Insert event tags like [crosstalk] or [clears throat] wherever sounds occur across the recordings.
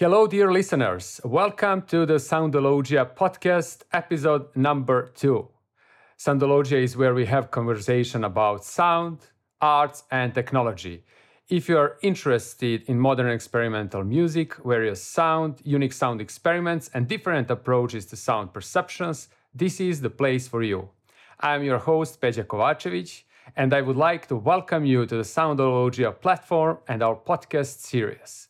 Hello, dear listeners. Welcome to the Soundologia podcast, episode number two. Soundologia is where we have conversation about sound, arts, and technology. If you are interested in modern experimental music, various sound, unique sound experiments, and different approaches to sound perceptions, this is the place for you. I'm your host, Peja Kovacevic, and I would like to welcome you to the Soundologia platform and our podcast series.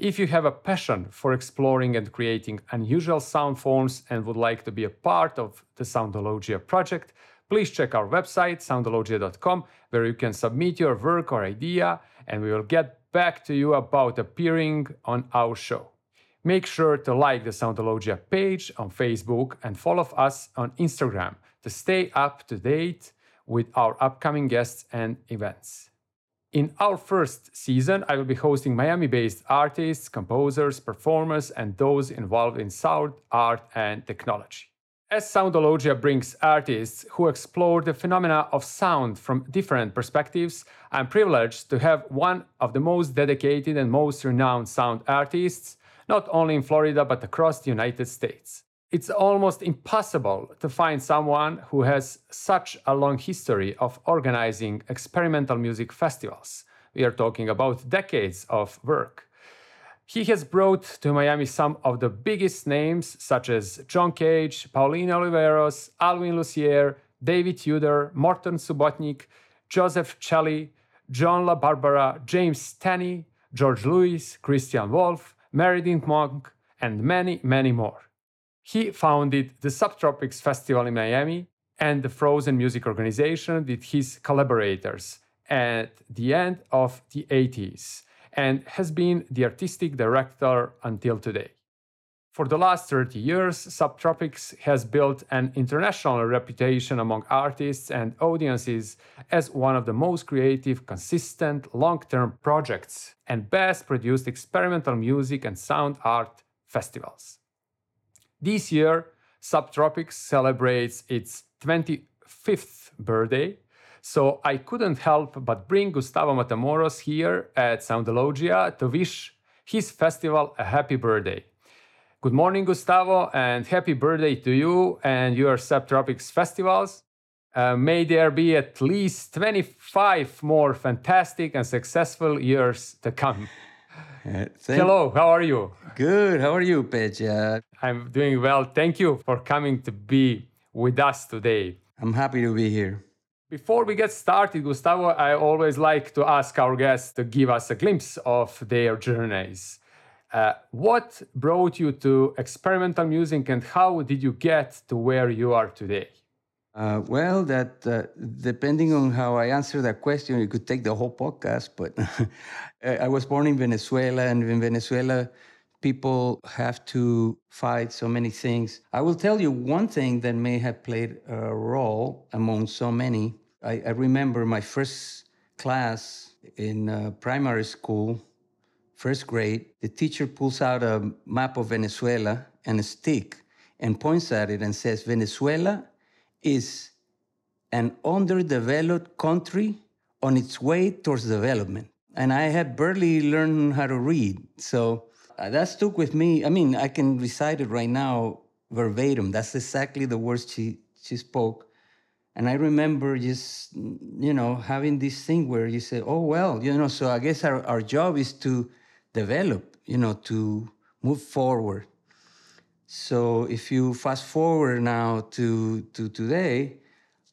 If you have a passion for exploring and creating unusual sound forms and would like to be a part of the Soundologia project, please check our website, soundologia.com, where you can submit your work or idea, and we will get back to you about appearing on our show. Make sure to like the Soundologia page on Facebook and follow us on Instagram to stay up to date with our upcoming guests and events. In our first season, I will be hosting Miami based artists, composers, performers, and those involved in sound, art, and technology. As Soundologia brings artists who explore the phenomena of sound from different perspectives, I'm privileged to have one of the most dedicated and most renowned sound artists, not only in Florida but across the United States. It's almost impossible to find someone who has such a long history of organizing experimental music festivals. We are talking about decades of work. He has brought to Miami some of the biggest names, such as John Cage, Pauline Oliveros, Alvin Lucier, David Tudor, Morton Subotnick, Joseph Celli, Joan La Barbara, James Tenney, George Lewis, Christian Wolff, Meredith Monk, and many, many more. He founded the Subtropics Festival in Miami and the Frozen Music Organization with his collaborators at the end of the 80s and has been the artistic director until today. For the last 30 years, Subtropics has built an international reputation among artists and audiences as one of the most creative, consistent, long term projects and best produced experimental music and sound art festivals. This year, Subtropics celebrates its 25th birthday, so I couldn't help but bring Gustavo Matamoros here at Soundologia to wish his festival a happy birthday. Good morning, Gustavo, and happy birthday to you and your Subtropics festivals. Uh, may there be at least 25 more fantastic and successful years to come. Hello, how are you? Good. How are you, Peja? I'm doing well. Thank you for coming to be with us today. I'm happy to be here. Before we get started, Gustavo, I always like to ask our guests to give us a glimpse of their journeys. Uh, what brought you to experimental music and how did you get to where you are today? Uh, well, that uh, depending on how I answer that question, it could take the whole podcast. But [laughs] I was born in Venezuela, and in Venezuela, people have to fight so many things. I will tell you one thing that may have played a role among so many. I, I remember my first class in uh, primary school, first grade. The teacher pulls out a map of Venezuela and a stick and points at it and says, Venezuela is an underdeveloped country on its way towards development. And I had barely learned how to read. So uh, that stuck with me. I mean, I can recite it right now verbatim. That's exactly the words she, she spoke. And I remember just, you know, having this thing where you say, oh, well, you know, so I guess our, our job is to develop, you know, to move forward. So if you fast forward now to, to today,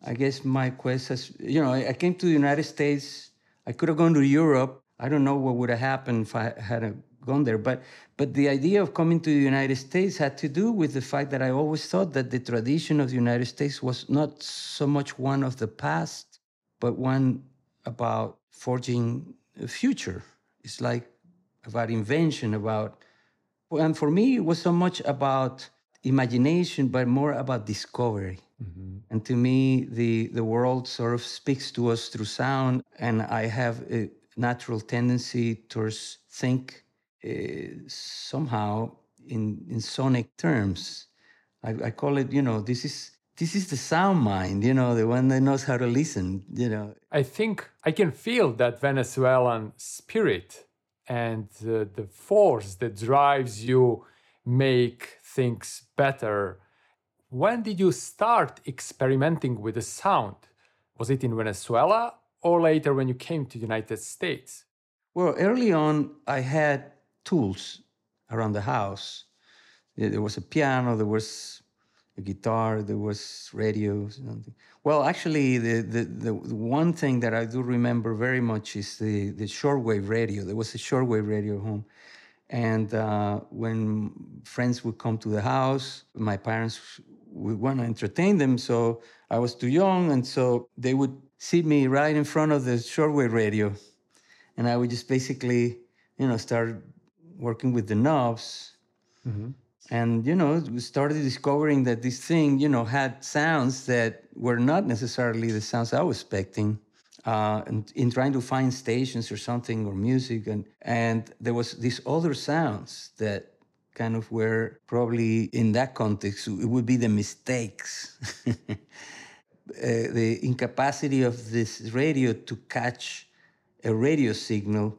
I guess my quest has, you know, I came to the United States. I could have gone to Europe. I don't know what would have happened if I had gone there. But, but the idea of coming to the United States had to do with the fact that I always thought that the tradition of the United States was not so much one of the past, but one about forging a future. It's like about invention, about and for me, it was so much about imagination, but more about discovery. Mm-hmm. And to me, the, the world sort of speaks to us through sound, and I have a natural tendency towards think uh, somehow in, in sonic terms. I, I call it, you know, this is this is the sound mind, you know, the one that knows how to listen, you know. I think I can feel that Venezuelan spirit and uh, the force that drives you make things better. When did you start experimenting with the sound? Was it in Venezuela or later when you came to the United States? Well, early on, I had tools around the house. There was a piano, there was a guitar, there was radio. Something. Well, actually, the, the, the, one thing that I do remember very much is the, the shortwave radio. There was a shortwave radio at home. And uh, when friends would come to the house, my parents would want to entertain them. So I was too young. And so they would sit me right in front of the shortwave radio. And I would just basically, you know, start working with the knobs. Mm-hmm and you know we started discovering that this thing you know had sounds that were not necessarily the sounds i was expecting uh, and in trying to find stations or something or music. And and there was these other sounds that kind of were probably in that context it would be the mistakes. [laughs] Uh, the incapacity of this radio to catch a radio signal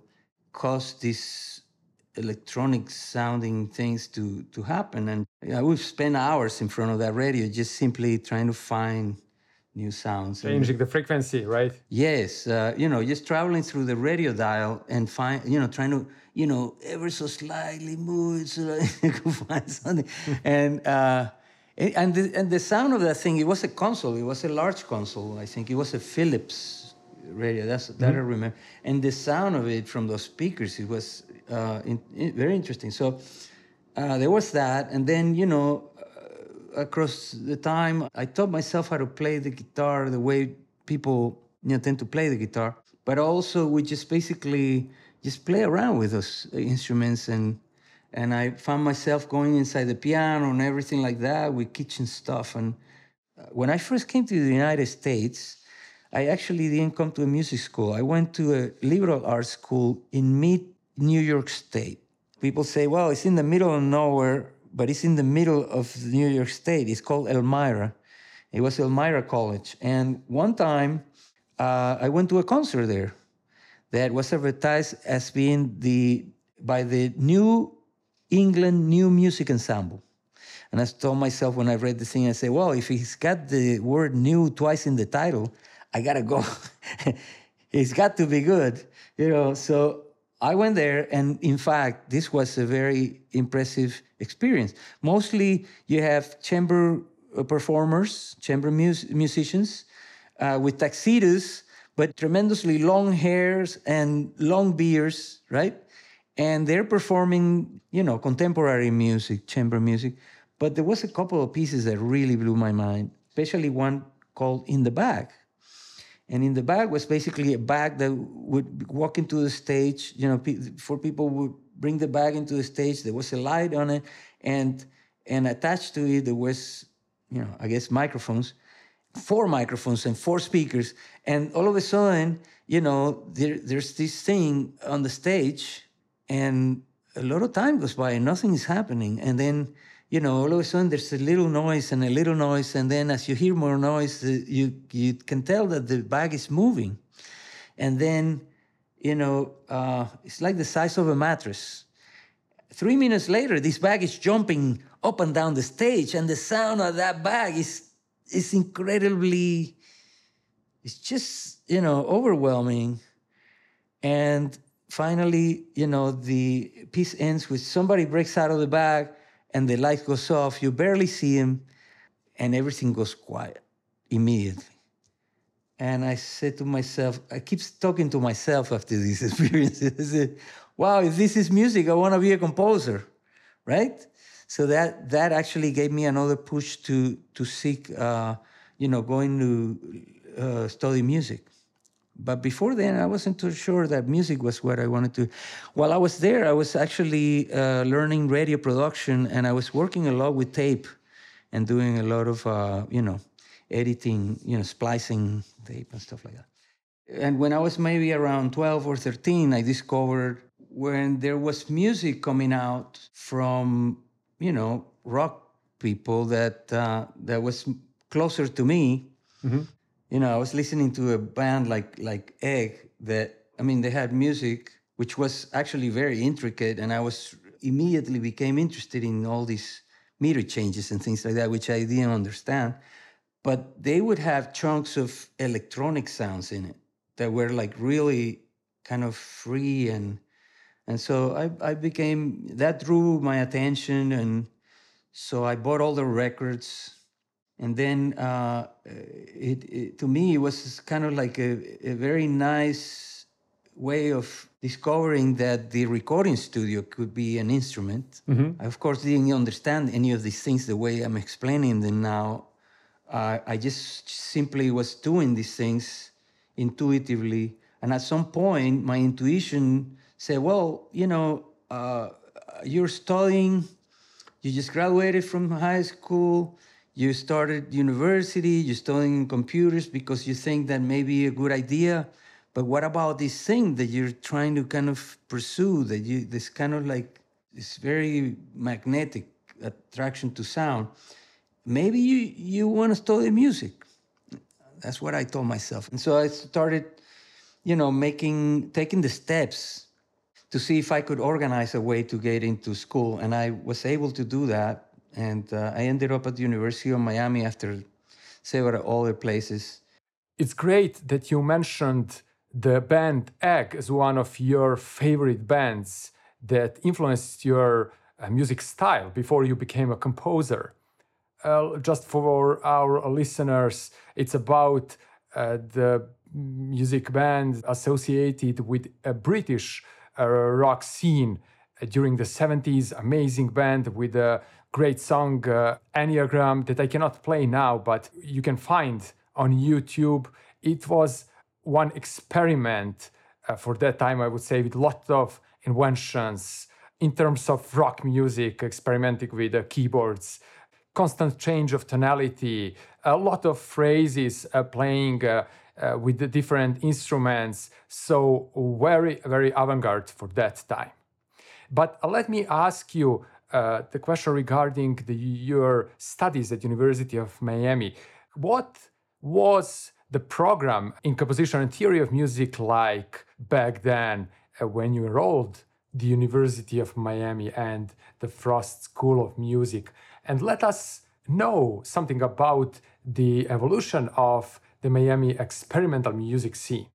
caused this electronic sounding things to to happen. And I would spend hours in front of that radio just simply trying to find new sounds changing and, the frequency right? Yes uh, you know just traveling through the radio dial and find you know trying to you know ever so slightly move it so that [laughs] I could find something. [laughs] And uh, and the, and the sound of that thing it was a console. It was a large console. I think it was a Philips radio that's that mm-hmm. I remember and the sound of it from those speakers it was uh, in, in, very interesting. So uh, there was that, and then you know, uh, across the time, I taught myself how to play the guitar the way people you know tend to play the guitar. But also, we just basically just play around with those instruments and and I found myself going inside the piano and everything like that with kitchen stuff. And uh, when I first came to the United States, I actually didn't come to a music school. I went to a liberal arts school in mid New York State. People say, well, it's in the middle of nowhere, but it's in the middle of New York State. It's called Elmira. It was Elmira College. And one time uh, I went to a concert there that was advertised as being the by the New England New Music Ensemble. And I told myself when I read the thing, I said, well, if he's got the word new twice in the title, I gotta go. [laughs] it's got to be good, you know. So I went there, and in fact, this was a very impressive experience. Mostly, you have chamber uh, performers, chamber mus- musicians uh, with tuxedos, but tremendously long hairs and long beards, right? And they're performing, you know, contemporary music, chamber music. But there was a couple of pieces that really blew my mind, especially one called "In the Bag." And in the bag was basically a bag that would walk into the stage. You know, for people would bring the bag into the stage. There was a light on it, and and attached to it there was, you know, I guess microphones, four microphones and four speakers. And all of a sudden, you know, there, there's this thing on the stage, and a lot of time goes by and nothing is happening. And then you know, all of a sudden there's a little noise and a little noise, and then as you hear more noise, you you can tell that the bag is moving, and then, you know, uh, it's like the size of a mattress. Three minutes later, this bag is jumping up and down the stage, and the sound of that bag is is incredibly, it's just you know overwhelming, and finally, you know, the piece ends with somebody breaks out of the bag and the light goes off, you barely see him, and everything goes quiet immediately. And I said to myself, I keep talking to myself after these [laughs] experiences. I said, wow, if this is music, I want to be a composer, right? So that that actually gave me another push to to seek, uh, you know, going to uh, study music. But before then, I wasn't too sure that music was what I wanted to. While I was there, I was actually uh, learning radio production, and I was working a lot with tape, and doing a lot of uh, you know, editing, you know, splicing tape and stuff like that. And when I was maybe around 12 or 13, I discovered when there was music coming out from you know rock people that uh, that was closer to me. Mm-hmm you know, I was listening to a band like like Egg that I mean they had music, which was actually very intricate. And I was immediately became interested in all these meter changes and things like that, which I didn't understand. But they would have chunks of electronic sounds in it that were like really kind of free and and so I, I became that drew my attention and so I bought all the records and then uh, it, it, to me it was kind of like a, a very nice way of discovering that the recording studio could be an instrument. I, of course, didn't understand any of these things the way I'm explaining them now. Uh, I just simply was doing these things intuitively. And at some point, my intuition said, well, you know, uh, you're studying, you just graduated from high school, you started university, you're studying computers because you think that may be a good idea. But what about this thing that you're trying to kind of pursue? That you this kind of like this very magnetic attraction to sound. Maybe you you want to study music. That's what I told myself, and so I started, you know, making taking the steps to see if I could organize a way to get into school, and I was able to do that. And uh, I ended up at the University of Miami after several other places. It's great that you mentioned the band Egg as one of your favorite bands that influenced your uh, music style before you became a composer. Uh, just for our listeners, it's about uh, the music band associated with a British uh, rock scene during the 70s. Amazing band with a great song, uh, Enneagram, that I cannot play now, but you can find on YouTube. It was one experiment uh, for that time, I would say, with lots of inventions in terms of rock music, experimenting with uh, keyboards, constant change of tonality, a lot of phrases uh, playing uh, uh, with the different instruments. So, very, very avant garde for that time. But let me ask you the question regarding the, your studies at University of Miami. What was the program in composition and theory of music like back then uh, when you enrolled the University of Miami and the Frost School of Music. And let us know something about the evolution of the Miami experimental music scene.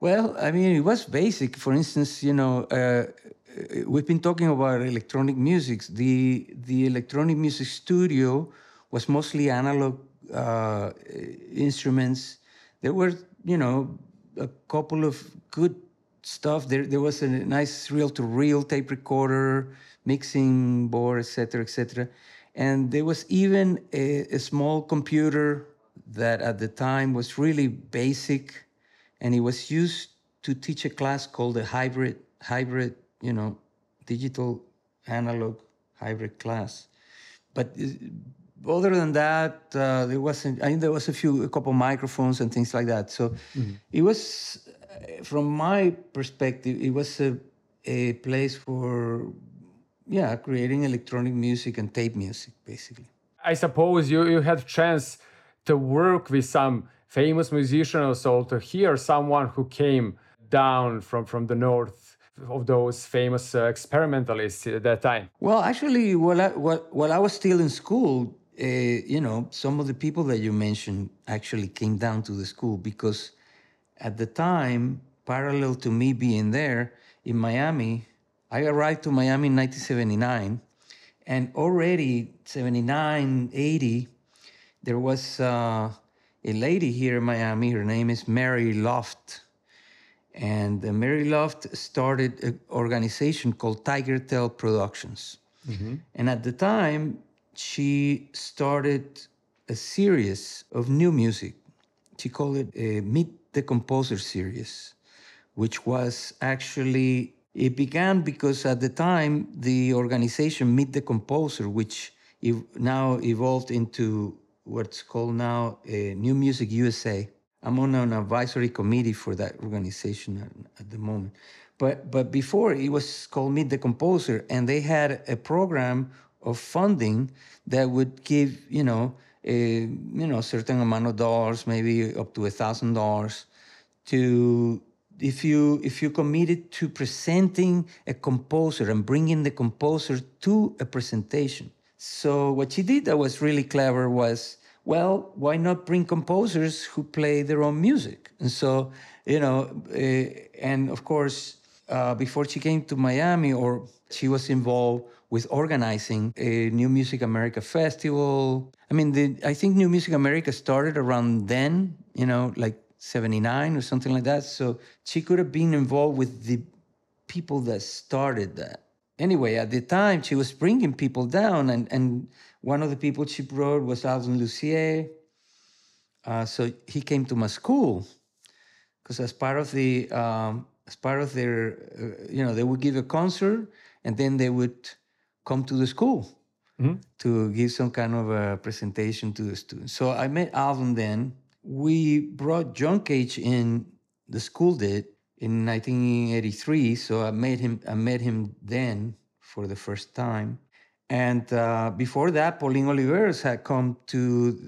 Well, I mean, it was basic. For instance, you know, uh, we've been talking about electronic music. The the electronic music studio was mostly analog uh, instruments there were, you know, a couple of good stuff. There, there was a nice reel-to-reel tape recorder, mixing board, etc., etc. And there was even a, a small computer that at the time was really basic, and it was used to teach a class called the hybrid, hybrid, you know, digital analog hybrid class. But other than that, uh, there wasn't. I mean, there was a few, a couple microphones and things like that. So mm-hmm. it was, uh, from my perspective, it was a a place for, yeah, creating electronic music and tape music, basically. I suppose you you had chance to work with some famous musicians, or so to hear someone who came down from from the north of those famous uh, experimentalists at that time? Well, actually, while I, while, while I was still in school, uh, you know, some of the people that you mentioned actually came down to the school because at the time, parallel to me being there in Miami, I arrived to Miami in 1979, and already 79, 80, there was uh, a lady here in Miami. Her name is Mary Luft. And Mary Luft started an organization called Tigertail Productions. Mm-hmm. And at the time, she started a series of new music. She called it a Meet the Composer series, which was actually, it began because at the time, the organization Meet the Composer, which now evolved into what's called now New Music USA. I'm on an advisory committee for that organization at, at the moment. But, but before it was called Meet the Composer, and they had a program of funding that would give you know a you know certain amount of dollars, maybe up to a thousand dollars, to if you if you committed to presenting a composer and bringing the composer to a presentation. So what she did that was really clever was well, why not bring composers who play their own music? And so, you know, uh, and of course, uh, before she came to Miami, or she was involved with organizing a New Music America festival. I mean, the, I think New Music America started around then, you know, like 79 or something like that. So she could have been involved with the people that started that. Anyway, at the time, she was bringing people down, and, and one of the people she brought was Alvin Lucier. Uh, so he came to my school because as part of the um, as part of their, uh, you know, they would give a concert and then they would come to the school mm-hmm. to give some kind of a presentation to the students. So I met Alvin then. We brought John Cage in, the school did, in 1983. So I met him, I met him then for the first time. And uh, before that, Pauline Oliveros had come to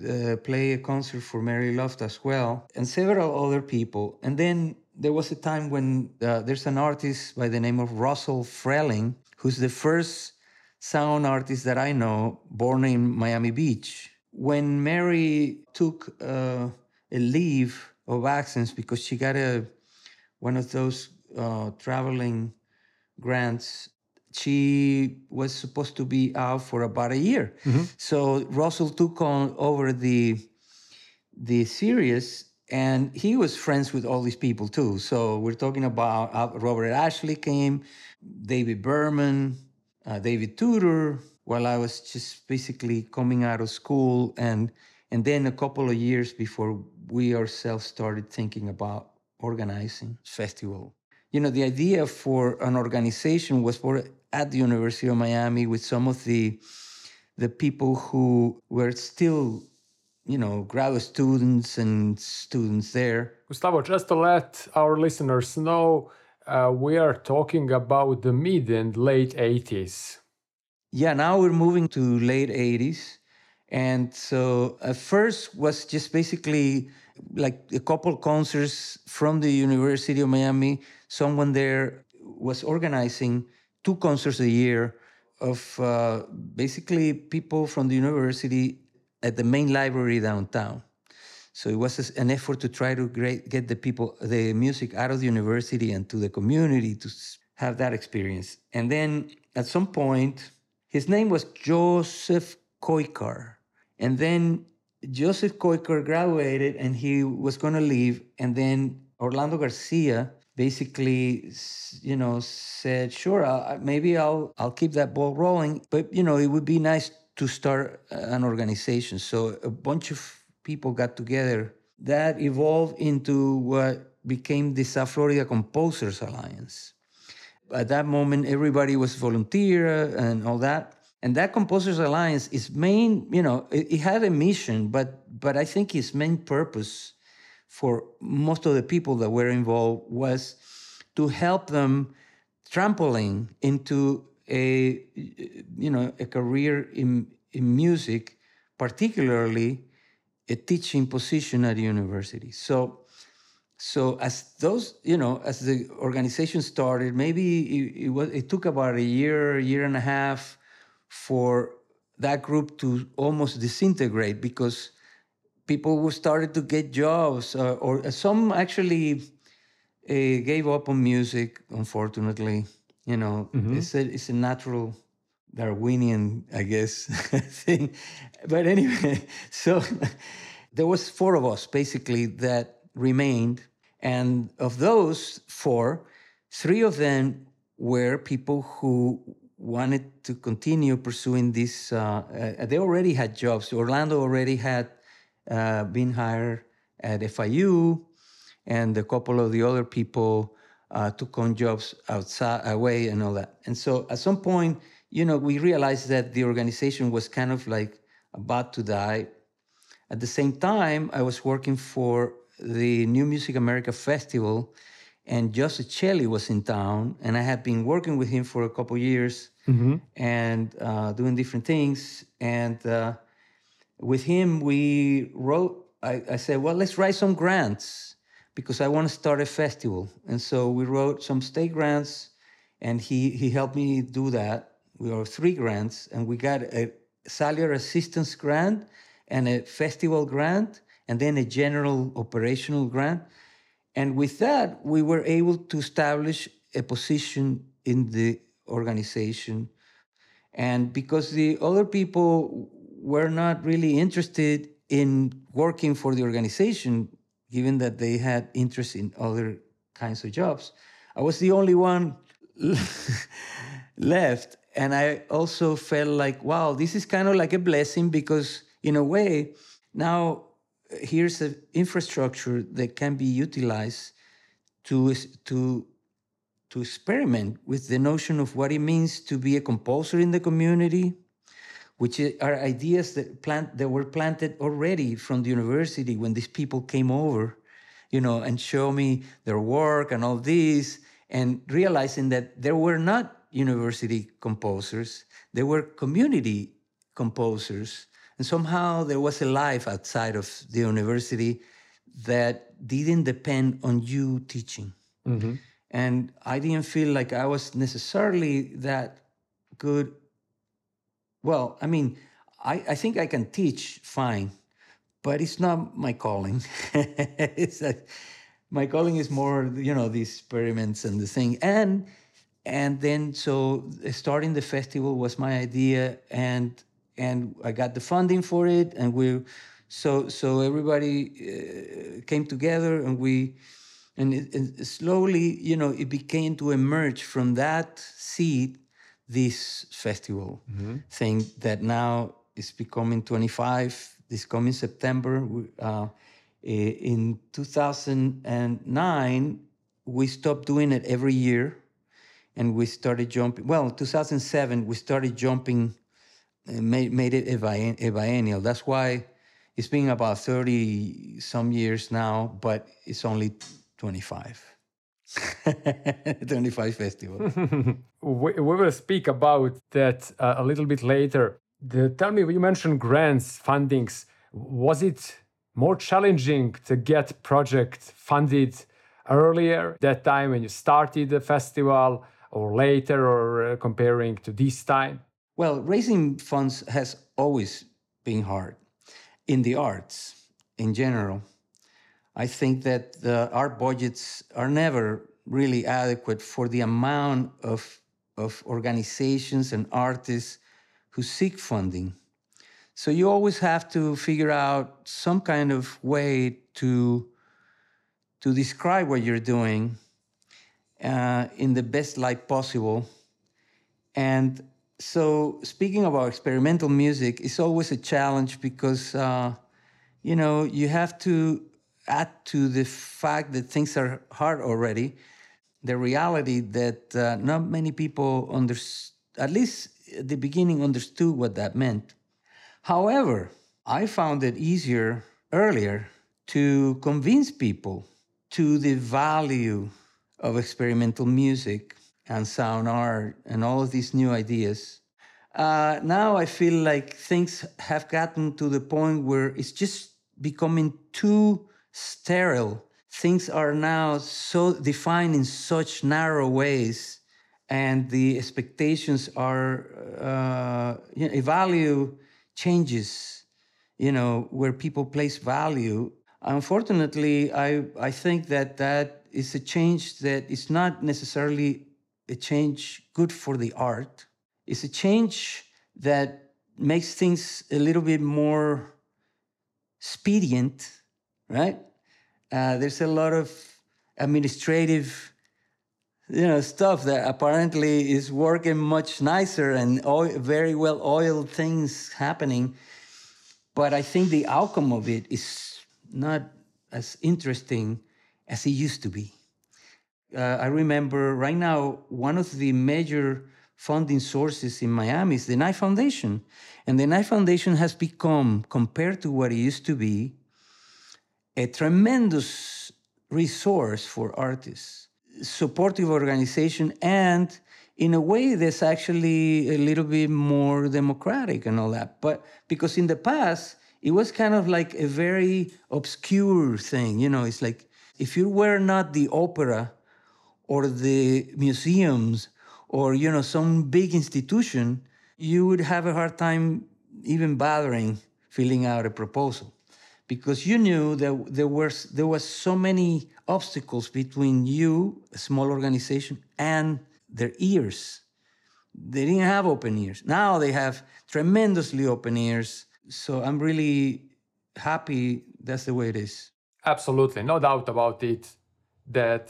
uh, play a concert for Mary Luft as well, and several other people. And then there was a time when uh, there's an artist by the name of Russell Frehling, who's the first sound artist that I know born in Miami Beach. When Mary took uh, a leave of absence because she got a one of those uh, traveling grants, she was supposed to be out for about a year. Mm-hmm. So Russell took on over the the series and he was friends with all these people too. So we're talking about uh, Robert Ashley came, David Behrman, uh, David Tudor, while I was just basically coming out of school. And, and then a couple of years before we ourselves started thinking about organizing festival. You know, the idea for an organization was for at the University of Miami with some of the the people who were still you know, graduate students and students there. Gustavo, just to let our listeners know, uh, we are talking about the mid and late 80s. Yeah, now we're moving to late 80s. And so at first was just basically like a couple concerts from the University of Miami. Someone there was organizing two concerts a year of uh, basically people from the university at the main library downtown. So it was an effort to try to get the people, the music out of the university and to the community to have that experience. And then at some point, his name was Joseph Koikar. And then Joseph Koikar graduated and he was going to leave. And then Orlando Garcia basically, you know, said, "Sure, I'll, maybe I'll I'll keep that ball rolling, but you know, it would be nice to start an organization. So a bunch of people got together. That evolved into what became the South Florida Composers Alliance. At that moment, everybody was volunteer uh, and all that. And that Composers Alliance is main, you know, it, it had a mission, but but I think its main purpose for most of the people that were involved was to help them trampoline into a you know a career in in music, particularly a teaching position at university. So so as those you know as the organization started, maybe it, it was it took about a year, year and a half for that group to almost disintegrate because people who started to get jobs uh, or some actually uh, gave up on music unfortunately you know, mm-hmm. it's a it's a natural Darwinian, I guess, [laughs] thing. But anyway, [laughs] so there was four of us basically that remained, and of those four, three of them were people who wanted to continue pursuing this. Uh, uh, they already had jobs. Orlando already had uh, been hired at FIU, and a couple of the other people uh, took on jobs outside, away, and all that. And so at some point, you know, we realized that the organization was kind of like about to die. At the same time, I was working for the New Music America Festival, and Joseph Celli was in town, and I had been working with him for a couple years mm-hmm. and uh, doing different things. And uh, with him, we wrote. I, I said, "Well, let's write some grants." because I want to start a festival. And so we wrote some state grants, and he, he helped me do that. We wrote three grants, and we got a salary assistance grant and a festival grant, and then a general operational grant. And with that, we were able to establish a position in the organization. And because the other people were not really interested in working for the organization, given that they had interest in other kinds of jobs, I was the only one [laughs] left. And I also felt like, wow, this is kind of like a blessing because, in a way, now uh, here's an infrastructure that can be utilized to, to, to experiment with the notion of what it means to be a composer in the community, which are ideas that, plant, that were planted already from the university when these people came over, you know, and show me their work and all this, and realizing that there were not university composers, there were community composers and somehow there was a life outside of the university that didn't depend on you teaching. Mm-hmm. And I didn't feel like I was necessarily that good. Well, I mean, I, I think I can teach fine, but it's not my calling. [laughs] it's like, my calling is more, you know, the experiments and the thing. And and then so starting the festival was my idea and and I got the funding for it, and we, so so everybody uh, came together, and we, and, it, and, slowly, you know, it began to emerge from that seed, this festival mm-hmm. thing that now is becoming 25 this coming September. Uh, in 2009, we stopped doing it every year and we started jumping. Well, 2007, we started jumping made, made it a, a biennial. That's why it's been about 30 some years now, but it's only 25. [laughs] 25 festival. [laughs] we, we, will speak about that uh, a little bit later. The, tell me, you mentioned grants, fundings. Was it more challenging to get project funded earlier that time when you started the festival or later or uh, comparing to this time? Well, raising funds has always been hard in the arts in general. I think that the art budgets are never really adequate for the amount of, of organizations and artists who seek funding. So you always have to figure out some kind of way to, to describe what you're doing uh, in the best light possible. And so speaking about experimental music, it's always a challenge because uh, you know you have to add to the fact that things are hard already, the reality that uh, not many people under, at least at the beginning, understood what that meant. However, I found it easier earlier to convince people to the value of experimental music and sound art and all of these new ideas. Uh, now I feel like things have gotten to the point where it's just becoming too sterile. Things are now so defined in such narrow ways, and the expectations are uh, you know, a value changes. You know where people place value. Unfortunately, I I think that that is a change that is not necessarily a change good for the art. It's a change that makes things a little bit more expedient, right? Uh, there's a lot of administrative you know stuff that apparently is working much nicer and oil, very well oiled things happening but i think the outcome of it is not as interesting as it used to be uh, I remember right now one of the major funding sources in Miami is the Knight Foundation. And the Knight Foundation has become, compared to what it used to be, a tremendous resource for artists, supportive organization, and in a way that's actually a little bit more democratic and all that. But because in the past, it was kind of like a very obscure thing, you know, it's like if you were not the opera or the museums or you know some big institution, you would have a hard time even bothering filling out a proposal because you knew that there were there was so many obstacles between you, a small organization, and their ears. They didn't have open ears. Now they have tremendously open ears. So I'm really happy that's the way it is. Absolutely, no doubt about it that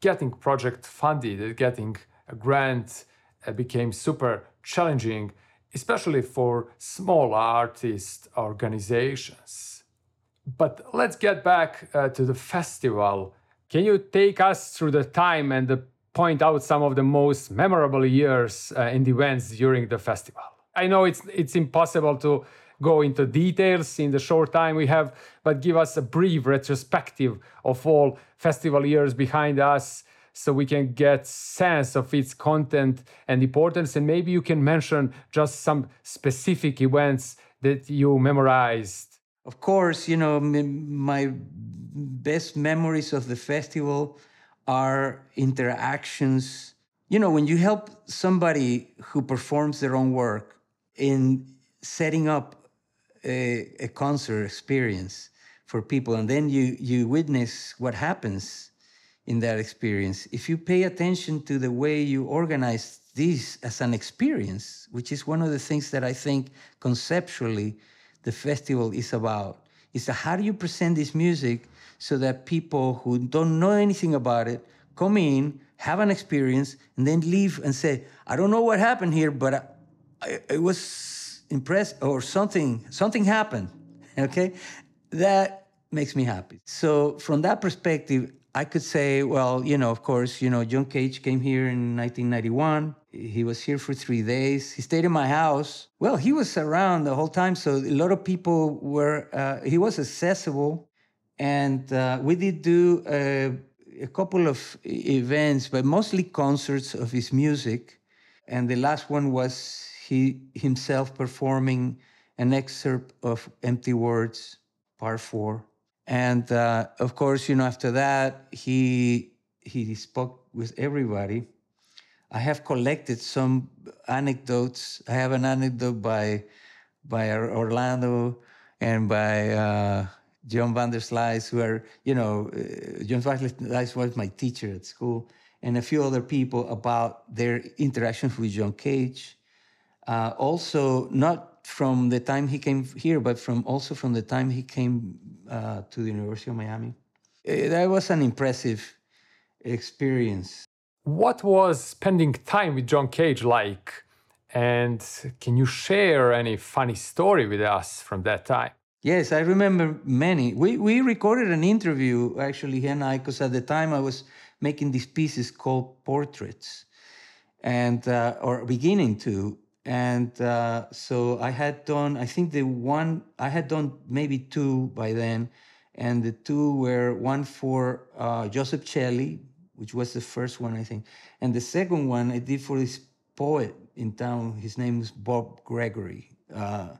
getting project funded, getting a grant uh, became super challenging, especially for small artist organizations. But let's get back uh, to the festival. Can you take us through the time and the, point out some of the most memorable years uh, the events during the festival? I know it's it's impossible to go into details in the short time we have, but give us a brief retrospective of all festival years behind us so we can get sense of its content and importance and maybe you can mention just some specific events that you memorized of course you know my best memories of the festival are interactions. You know when you help somebody who performs their own work in setting up a, a concert experience for people and then you you witness what happens in that experience. If you pay attention to the way you organize this as an experience which is one of the things that i think conceptually the festival is about. Is how do you present this music so that people who don't know anything about it come in have an experience and then leave and say i don't know what happened here but I, I, it was impressed or something something happened [laughs] okay? That makes me happy. So from that perspective i could say well you know of course you know john cage came here in 1991 he was here for three days. He stayed in my house. Well he was around the whole time so a lot of people were uh, he was accessible. And uh, we did do a, a couple of events but mostly concerts of his music. And the last one was he himself performing an excerpt of Empty Words, Part Four, and uh, of course, you know, after that, he he spoke with everybody. I have collected some anecdotes. I have an anecdote by by Orlando and by uh, John van der Sluys, who are, you know, uh, John van der Sluys was my teacher at school, and a few other people about their interactions with John Cage uh, also, not from the time he came here, but from also from the time he came uh, to the University of Miami. Uh, that was an impressive experience. What was spending time with John Cage like? And can you share any funny story with us from that time? Yes, I remember many. We, we recorded an interview, actually, he and I, because at the time I was making these pieces called portraits, and uh, or beginning to and uh, so I had done, I think the one, I had done maybe two by then, and the two were one for uh, Joseph Celli, which was the first one, I think, and the second one I did for this poet in town. His name was Bob Gregory. Uh,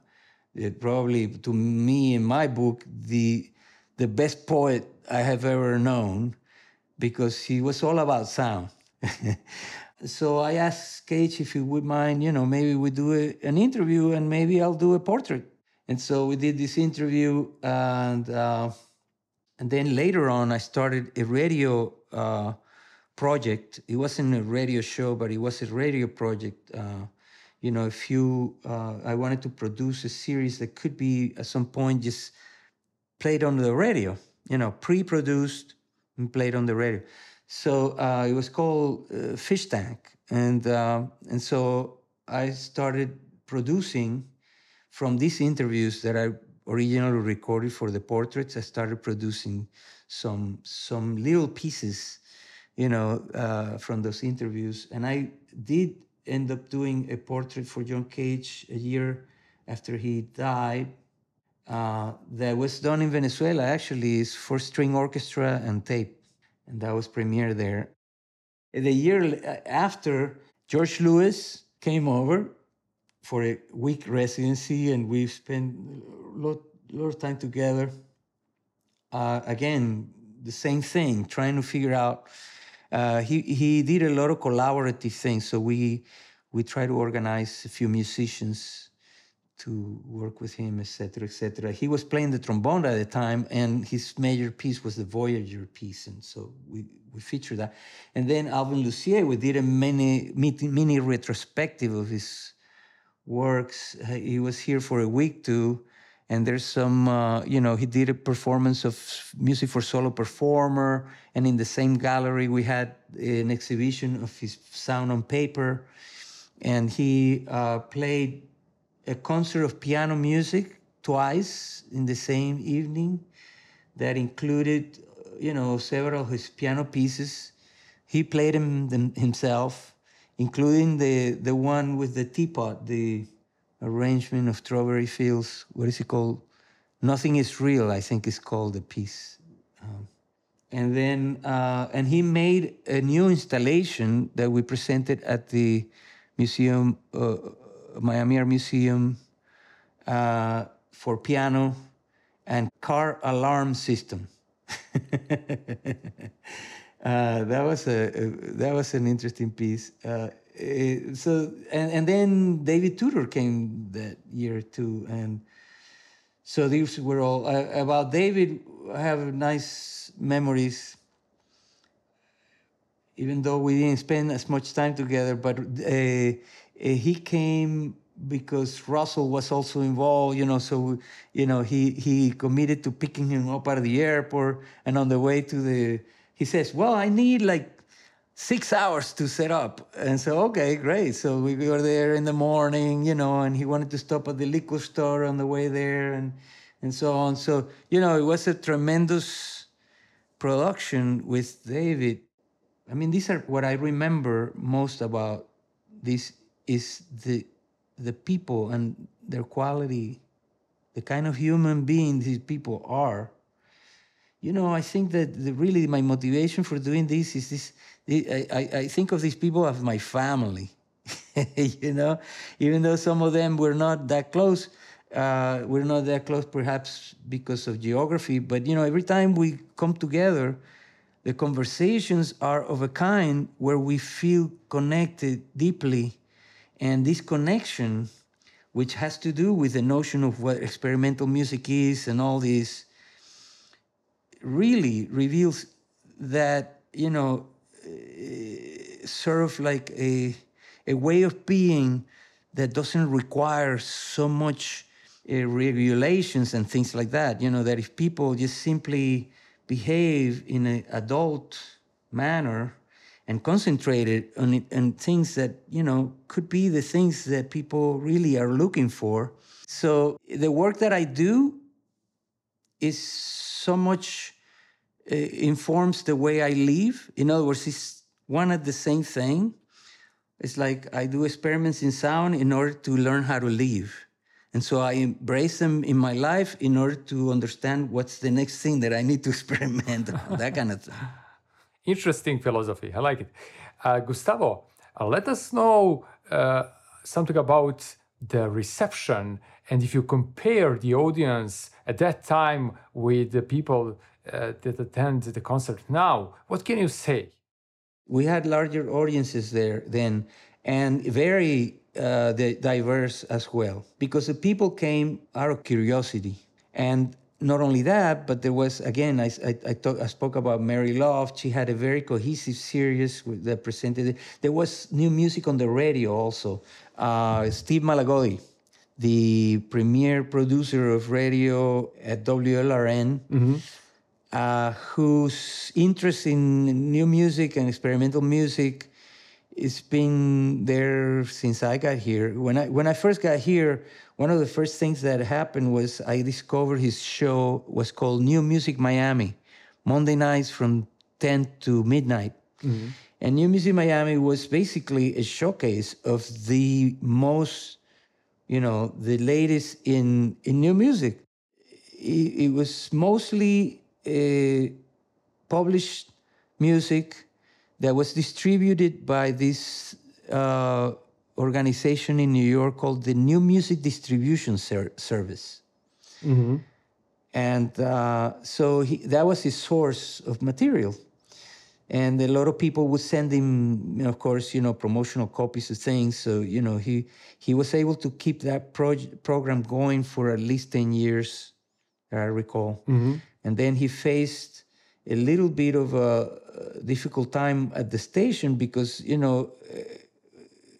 probably to me in my book the the best poet I have ever known because he was all about sound. [laughs] So I asked Cage if he would mind, you know, maybe we do a, an interview and maybe I'll do a portrait. And so we did this interview, and uh, and then later on I started a radio uh, project. It wasn't a radio show, but it was a radio project. Uh, you know, if you, uh, I wanted to produce a series that could be at some point just played on the radio. You know, pre-produced and played on the radio. So uh, it was called uh, Fish Tank, and uh, and so I started producing from these interviews that I originally recorded for the portraits. I started producing some some little pieces, you know, uh, from those interviews, and I did end up doing a portrait for John Cage a year after he died. Uh, that was done in Venezuela. Actually, is for string orchestra and tape and that was premiered there. The year after, George Lewis came over for a week residency, and we spent a lot, lot of time together. Uh, again, the same thing, trying to figure out. Uh, he he did a lot of collaborative things, so we we try to organize a few musicians to work with him, etc., etc. He was playing the trombone at the time, and his major piece was the Voyager piece, and so we we featured that. And then Alvin Lucier, we did a mini mini retrospective of his works. He was here for a week too and there's some uh, you know he did a performance of music for solo performer and in the same gallery we had an exhibition of his sound on paper and he uh, played a concert of piano music twice in the same evening that included you know several of his piano pieces he played them, himself including the the one with the teapot the arrangement of Strawberry Fields. What is it called? Nothing is real. I think is called the piece. Um, and then uh, and he made a new installation that we presented at the museum, uh, Miami Art Museum, uh, for piano and car alarm system. [laughs] Uh, that was a, a, that was an interesting piece. Uh, uh, so and, and then David Tudor came that year too, and so these were all uh, about David. I have nice memories, even though we didn't spend as much time together. But uh, Eh, he came because Russell was also involved, you know. So you know he he committed to picking him up at the airport, and on the way to the, he says, "Well, I need like." six hours to set up. And so, okay, great. So we were there in the morning, you know, and he wanted to stop at the liquor store on the way there and, and so on. So, you know, it was a tremendous production with David. I mean, these are what I remember most about this is the the people and their quality, the kind of human being these people are. You know, I think that the, really my motivation for doing this is this I, I think of these people as my family, [laughs] you know, even though some of them were not that close. Uh, we're not that close, perhaps because of geography, but you know, every time we come together, the conversations are of a kind where we feel connected deeply, and this connection, which has to do with the notion of what experimental music is and all this, really reveals that you know sort of like a, a way of being that doesn't require so much uh, regulations and things like that. You know, that if people just simply behave in an adult manner and concentrated on, it, things that, you know, could be the things that people really are looking for. So the work that I do is so much uh, informs the way I live. In other words, it's one and the same thing. It's like I do experiments in sound in order to learn how to live. And so I embrace them in my life in order to understand what's the next thing that I need to [laughs] experiment on, that kind of thing. Interesting philosophy. I like it. Uh, Gustavo, uh, let us know uh, something about the reception and if you compare the audience at that time with the people uh, that attend the concert now, what can you say? We had larger audiences there then, and very uh, diverse as well, because the people came out of curiosity. And not only that, but there was again, I, I, I, talk, I spoke about Mary Luft. She had a very cohesive series that presented. It. There was new music on the radio also. Uh, Steve Malagodi, the premier producer of radio at WLRN. Mm-hmm uh, whose interest in new music and experimental music has been there since I got here. When I when I first got here, one of the first things that happened was I discovered his show was called New Music Miami, Monday nights from 10 to midnight. Mm-hmm. And New Music Miami was basically a showcase of the most, you know, the latest in in new music. It, it was mostly uh, published music that was distributed by this uh, organization in New York called the New Music Distribution Ser- Service. Mm-hmm. And uh, so he, that was his source of material. And a lot of people would send him, you know, of course, you know, promotional copies of things. So, you know, he, he was able to keep that proj- program going for at least 10 years, I recall. And then he faced a little bit of a Uh, difficult time at the station because, you know, uh,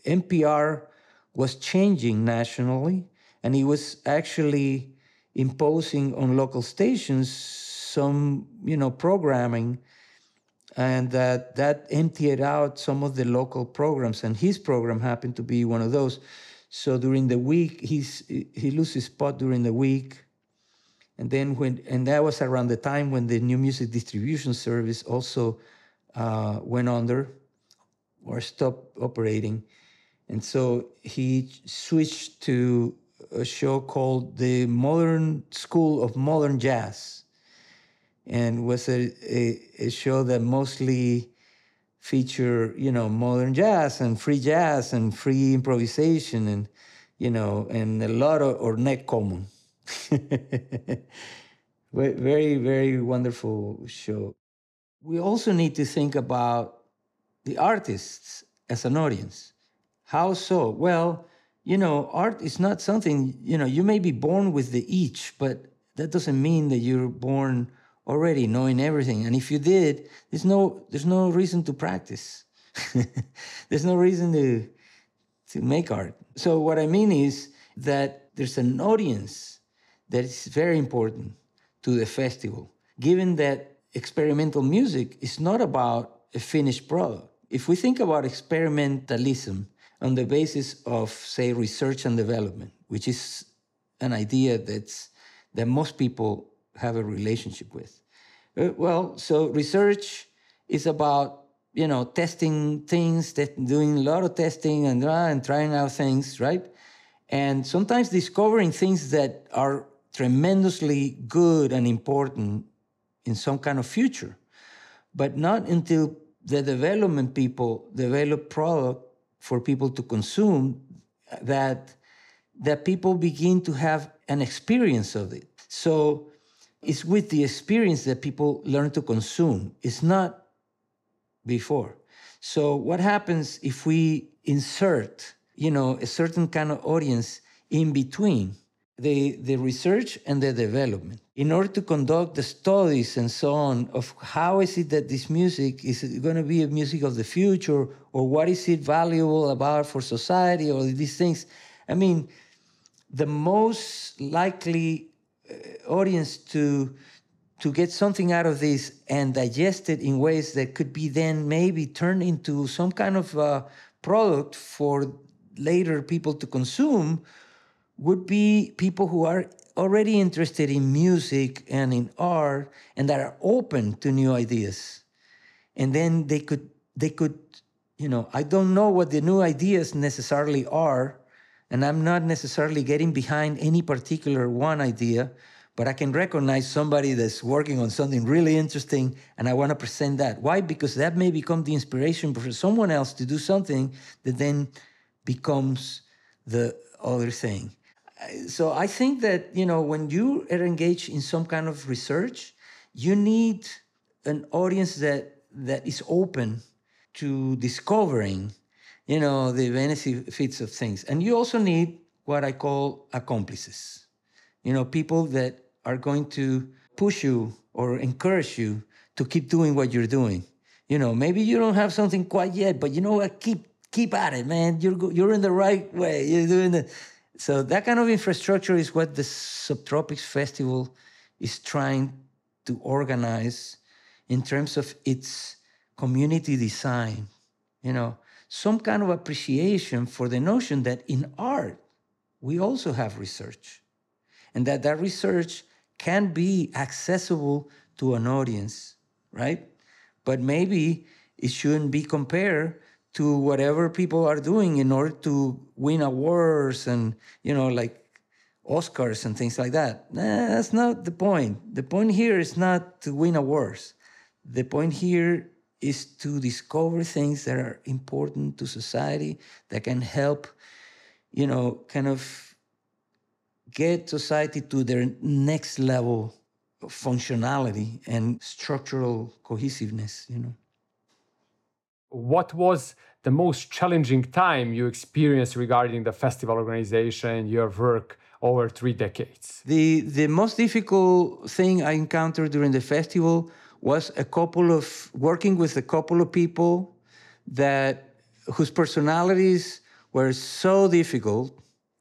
NPR was changing nationally, and he was actually imposing on local stations some, you know, programming, and that that emptied out some of the local programs, and his program happened to be one of those. So during the week, he's he loses spot during the week, and then when and that was around the time when the new music distribution service also uh, went under or stopped operating. And so he switched to a show called the Modern School of Modern Jazz, and was a, a, a show that mostly feature you know modern jazz and free jazz and free improvisation and you know and a lot of Ornette Coleman. [laughs] very very wonderful show. We also need to think about the artists as an audience. How so? Well, you know, art is not something, you know, you may be born with the itch, but that doesn't mean that you're born already knowing everything. And if you did, there's no there's no reason to practice. [laughs] there's no reason to to make art. So what I mean is that there's an audience that is very important to the festival, given that experimental music is not about a finished product. If we think about experimentalism on the basis of, say, research and development, which is an idea that's that most people have a relationship with. Uh, well, so research is about you know testing things, doing a lot of testing and uh, and trying out things, right? And sometimes discovering things that are tremendously good and important in some kind of future, but not until the development people develop product for people to consume that that people begin to have an experience of it. So it's with the experience that people learn to consume. It's not before. So what happens if we insert, you know, a certain kind of audience in between the, the research and the development. In order to conduct the studies and so on of how is it that this music is going to be a music of the future or what is it valuable about for society or these things i mean the most likely uh, audience to to get something out of this and digest it in ways that could be then maybe turned into some kind of uh, product for later people to consume would be people who are already interested in music and in art and that are open to new ideas. And then they could they could you know i don't know what the new ideas necessarily are and i'm not necessarily getting behind any particular one idea but i can recognize somebody that's working on something really interesting and i want to present that. Why? Because that may become the inspiration for someone else to do something that then becomes the other thing so I think that you know when you are engaged in some kind of research, you need an audience that that is open to discovering, you know, the benefits of things, and you also need what I call accomplices, you know, people that are going to push you or encourage you to keep doing what you're doing. You know, maybe you don't have something quite yet, but you know what? Keep keep at it, man. You're you're in the right way. You're doing the so that kind of infrastructure is what the Subtropics Festival is trying to organize in terms of its community design. You know, some kind of appreciation for the notion that in art we also have research, and that that research can be accessible to an audience, right? But maybe it shouldn't be compared to whatever people are doing in order to win awards and you know like Oscars and things like that. Nah, that's not the point. The point here is not to win awards. The point here is to discover things that are important to society that can help, you know, kind of get society to their next level of functionality and structural cohesiveness, you know. What was the most challenging time you experienced regarding the festival organization, your work over three decades? The the most difficult thing I encountered during the festival was a couple of working with a couple of people that whose personalities were so difficult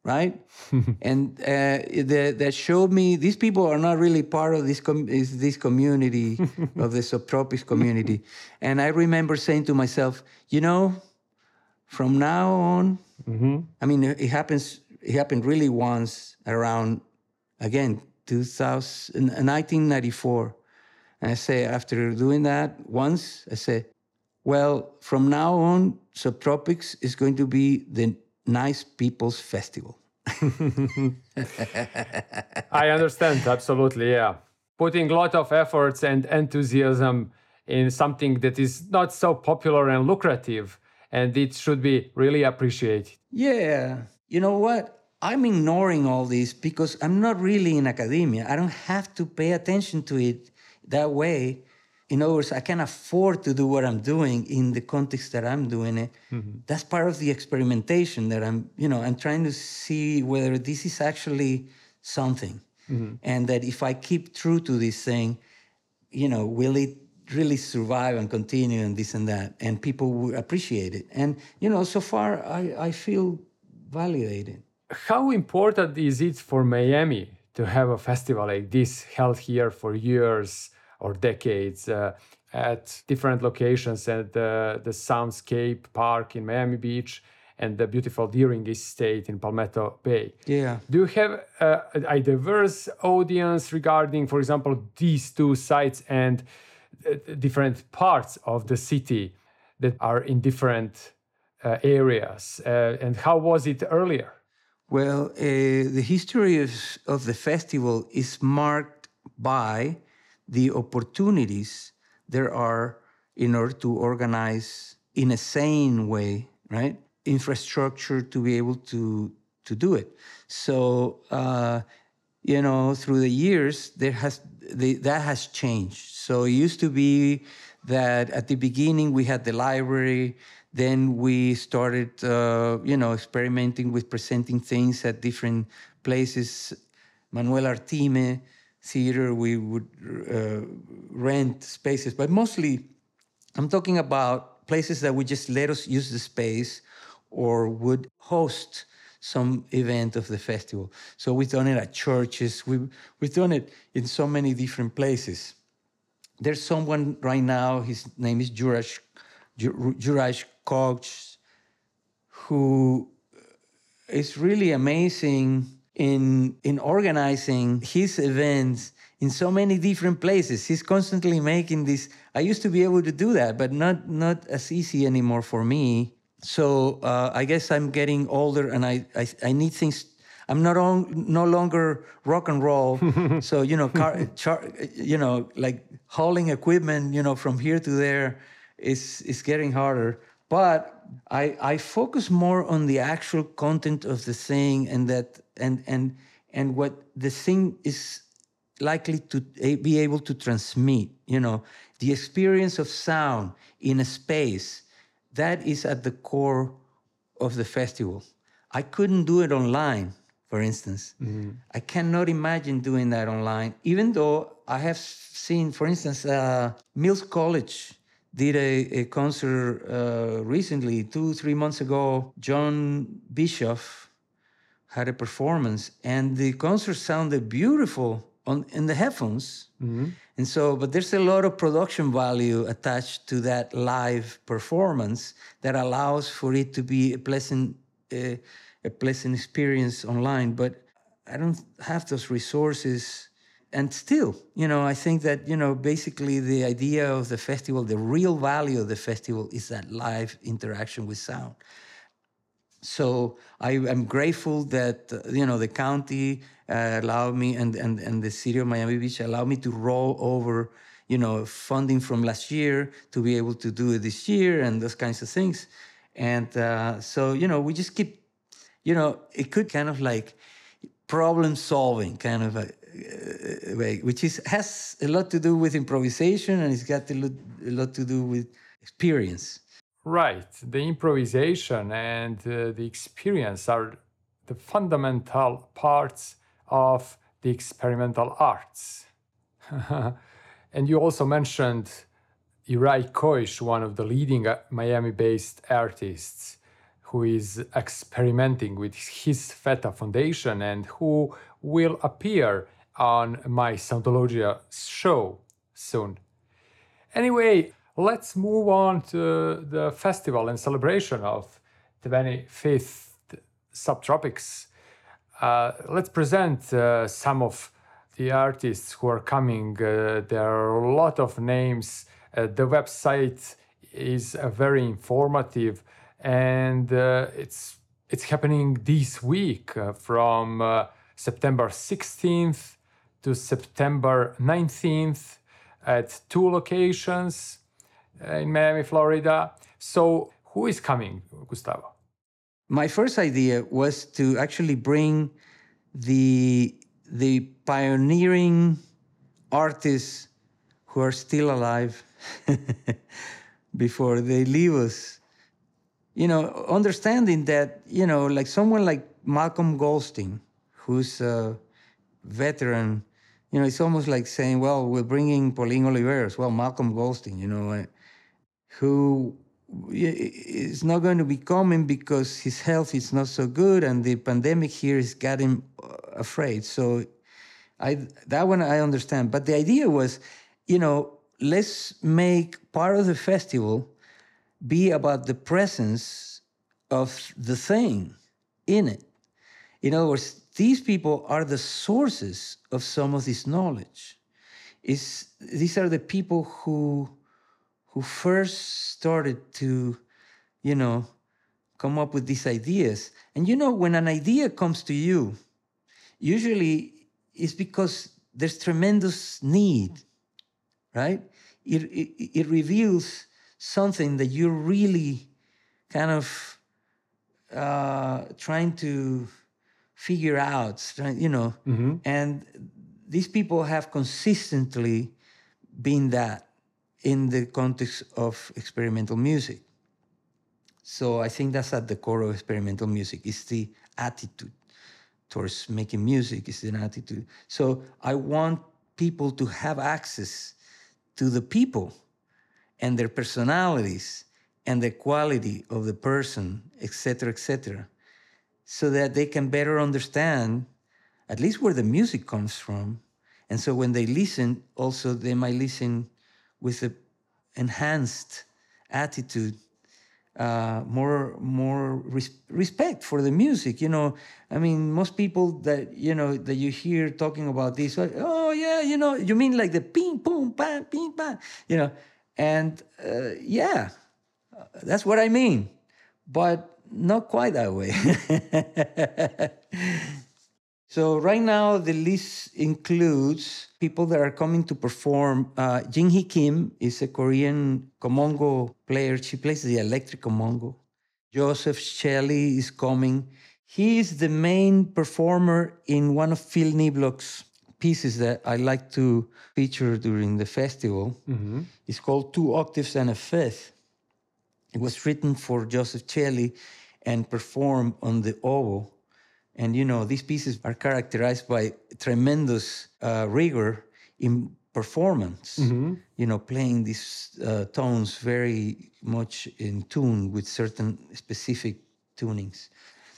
right? [laughs] and uh, the, that showed me these people are not really part of this com- this community [laughs] of the subtropics community. And I remember saying to myself, you know, from now on, mm-hmm. I mean, it happens. It happened really once around, again, 2000, 1994. And I say, after doing that once, I say, well, from now on, subtropics is going to be the nice people's festival. [laughs] I understand absolutely. Yeah, putting a lot of efforts and enthusiasm in something that is not so popular and lucrative, and it should be really appreciated. Yeah, you know what? I'm ignoring all this because I'm not really in academia. I don't have to pay attention to it that way in other words, I can afford to do what I'm doing in the context that I'm doing it. Mm-hmm. That's part of the experimentation that I'm, you know, I'm trying to see whether this is actually something. Mm-hmm. And that if I keep true to this thing, you know, will it really survive and continue and this and that? And people will appreciate it. And, you know, so far I, I feel validated. How important is it for Miami to have a festival like this held here for years? Or decades uh, at different locations at the, the Soundscape Park in Miami Beach and the beautiful Deering Estate in Palmetto Bay. Yeah. Do you have uh, a diverse audience regarding, for example, these two sites and uh, different parts of the city that are in different uh, areas? Uh, and how was it earlier? Well, uh, the history of, of the festival is marked by the opportunities there are in order to organize in a sane way, right? Infrastructure to be able to to do it. So uh, you know, through the years, there has the, that has changed. So it used to be that at the beginning we had the library. Then we started, uh, you know, experimenting with presenting things at different places. Manuel Artime theater, we would uh, rent spaces, but mostly I'm talking about places that would just let us use the space or would host some event of the festival. So we've done it at churches, we've, we've done it in so many different places. There's someone right now, his name is Juraj, Juraj Kojs, who is really amazing in in organizing his events in so many different places. He's constantly making this. I used to be able to do that, but not not as easy anymore for me. So uh, I guess I'm getting older, and I I, I need things. I'm not on, no longer rock and roll. [laughs] so you know, car, char, you know, like hauling equipment, you know, from here to there, is is getting harder. But I, I focus more on the actual content of the thing and that and and and what the thing is likely to be able to transmit you know the experience of sound in a space that is at the core of the festival i couldn't do it online for instance mm-hmm. i cannot imagine doing that online even though i have seen for instance uh, mills college did a, a concert uh, recently, two, three months ago. John Bischoff had a performance, and the concert sounded beautiful on in the headphones. Mm-hmm. And so, but there's a lot of production value attached to that live performance that allows for it to be a pleasant, uh, a pleasant experience online. But I don't have those resources and still, you know, I think that, you know, basically the idea of the festival, the real value of the festival is that live interaction with sound. So I am grateful that, you know, the county uh, allowed me and, and, and the city of Miami Beach allowed me to roll over, you know, funding from last year to be able to do it this year and those kinds of things. And uh, so, you know, we just keep, you know, it could kind of like problem solving kind of a, uh, way, which is has a lot to do with improvisation and it's got a lot, a lot to do with experience. Right. The improvisation and uh, the experience are the fundamental parts of the experimental arts. [laughs] and you also mentioned Juraj Kojs, one of the leading uh, Miami based artists who is experimenting with his FETA Foundation and who will appear on my Soundologia show soon. Anyway, let's move on to the festival and celebration of the 25th Subtropics. Uh, let's present uh, some of the artists who are coming. Uh, there are a lot of names. Uh, the website is uh, very informative, and uh, it's it's happening this week from September 16th to September 19th at two locations Uh, in Miami, Florida. So, who is coming, Gustavo? My first idea was to actually bring the the pioneering artists who are still alive [laughs] before they leave us. You know, understanding that, you know, like someone like Malcolm Goldstein, who's a veteran, you know, it's almost like saying, well, we're bringing Pauline Oliveros. Well, Malcolm Goldstein, you know, who is not going to be coming because his health is not so good and the pandemic here has got him afraid. So I that one I understand. But the idea was, you know, let's make part of the festival be about the presence of the thing in it. In other words, these people are the sources of some of this knowledge. Is these are the people who who first started to, you know, come up with these ideas. And you know, when an idea comes to you, usually it's because there's tremendous need, right? It, it, it reveals something that you're really kind of uh, trying to figure out, you know, mm-hmm. and these people have consistently been that in the context of experimental music. So I think that's at the core of experimental music. It's the attitude towards making music. It's an attitude. So I want people to have access to the people and their personalities and the quality of the person, etc., etc., so that they can better understand at least where the music comes from. And so when they listen, also they might listen with an enhanced attitude, uh, more more res- respect for the music. You know, I mean, most people that you know that you hear talking about this, like, oh yeah, you know, you mean like the ping pong bang ping bang, you know, and uh, yeah, that's what I mean, but not quite that way. [laughs] So right now the list includes people that are coming to perform. Uh, Jin Hee Kim is a Korean komungo player. She plays the electric komungo. Joseph Shelley is coming. He is the main performer in one of Phill Niblock's pieces that I like to feature during the festival. Mm-hmm. It's called Two Octaves and a Fifth. It was written for Joseph Shelley and performed on the oboe and you know, these pieces are characterized by tremendous uh, rigor in performance. Mm-hmm. You know, playing these uh, tones very much in tune with certain specific tunings.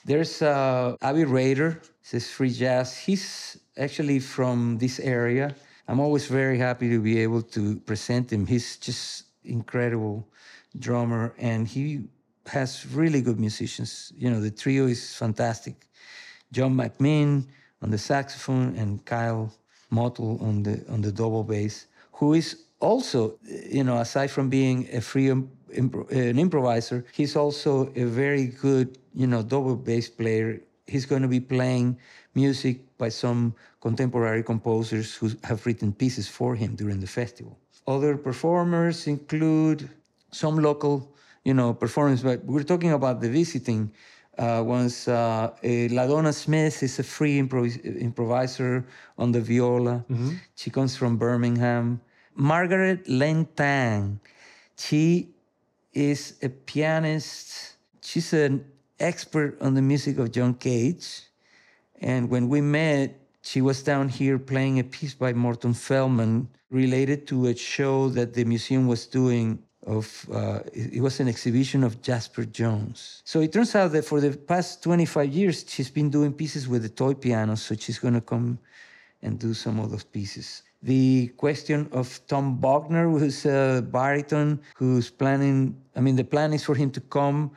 There's uh, Avi Rader, says free jazz. He's actually from this area. I'm always very happy to be able to present him. He's just incredible drummer, and he has really good musicians. You know, the trio is fantastic. John McMinn on the saxophone and Kyle Motl on the on the double bass, who is also, you know, aside from being a free an improviser, he's also a very good, you know, double bass player. He's going to be playing music by some contemporary composers who have written pieces for him during the festival. Other performers include some local, you know, performers, but we're talking about the visiting Uh, once uh, Ladonna Smith is a free improvis- improviser on the viola. She comes from Birmingham. Margaret Leng Tan, she is a pianist. She's an expert on the music of John Cage. And when we met, she was down here playing a piece by Morton Feldman related to a show that the museum was doing of uh, it was an exhibition of Jasper Johns. So it turns out that for the past 25 years, she's been doing pieces with the toy piano. So she's going to come and do some of those pieces. The question of Tom Buckner, [laughs] who's a baritone, who's planning, I mean, the plan is for him to come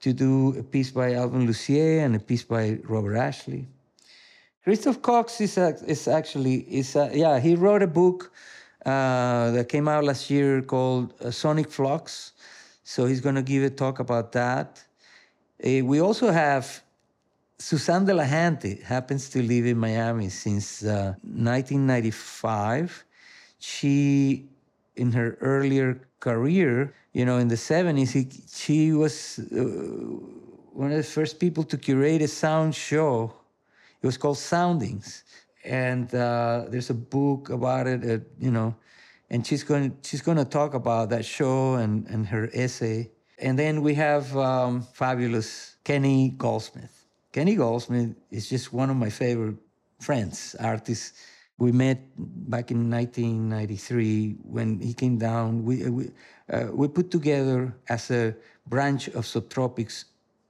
to do a piece by Alvin Lucier and a piece by Robert Ashley. Christoph Cox is, is actually, is, uh, yeah, he wrote a book that came out last year called uh, Sonic Flux. So he's going to give a talk about that. Uh, we also have Suzanne Delehanty happens to live in Miami since uh, 1995. She, in her earlier career, you know, in the 70s, he, she was uh, one of the first people to curate a sound show. It was called Soundings, and uh, there's a book about it. Uh, you know, and she's going she's going to talk about that show and and her essay. And then we have um, fabulous Kenny Goldsmith. Kenny Goldsmith is just one of my favorite friends, artists. We met back in 1993 when he came down. We, we, uh, we put together as a branch of Subtropics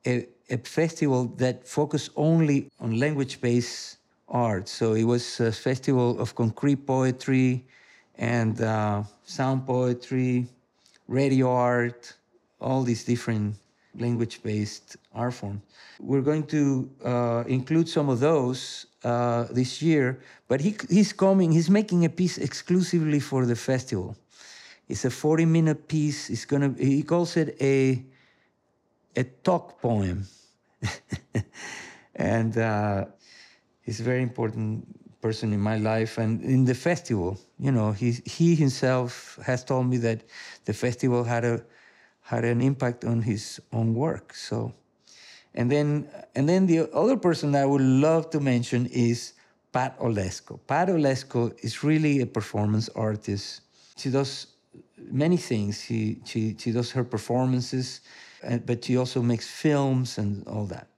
a, a festival that focused only on language-based art. So it was a festival of concrete poetry and uh, sound poetry, radio art, all these different language-based art forms. We're going to uh, include some of those uh, this year, but he, he's coming, he's making a piece exclusively for the festival. It's a 40-minute piece. It's gonna, he calls it a, a talk poem. [laughs] and uh, he's a very important person in my life and in the festival. You know, he, he himself has told me that the festival had a had an impact on his own work. So, and then and then the other person I would love to mention is Pat Oleszko. Pat Oleszko is really a performance artist. She does many things. She she she does her performances, eh, but she also makes films and all that.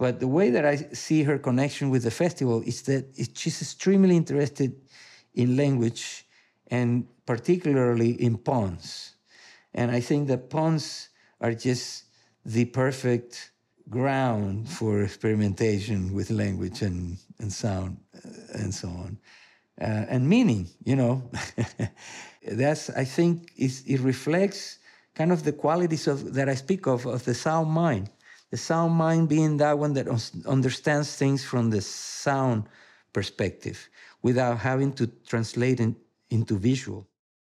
But the way that I see her connection with the festival is that it- she's extremely interested in language and particularly in puns. And I think that puns are just the perfect ground for experimentation with language and, and sound uh, and so on. Uh, and meaning, you know. [laughs] That's, I think, it reflects kind of the qualities of, that I speak of, of the sound mind. The sound mind being that one that understands things from the sound perspective without having to translate it into visual.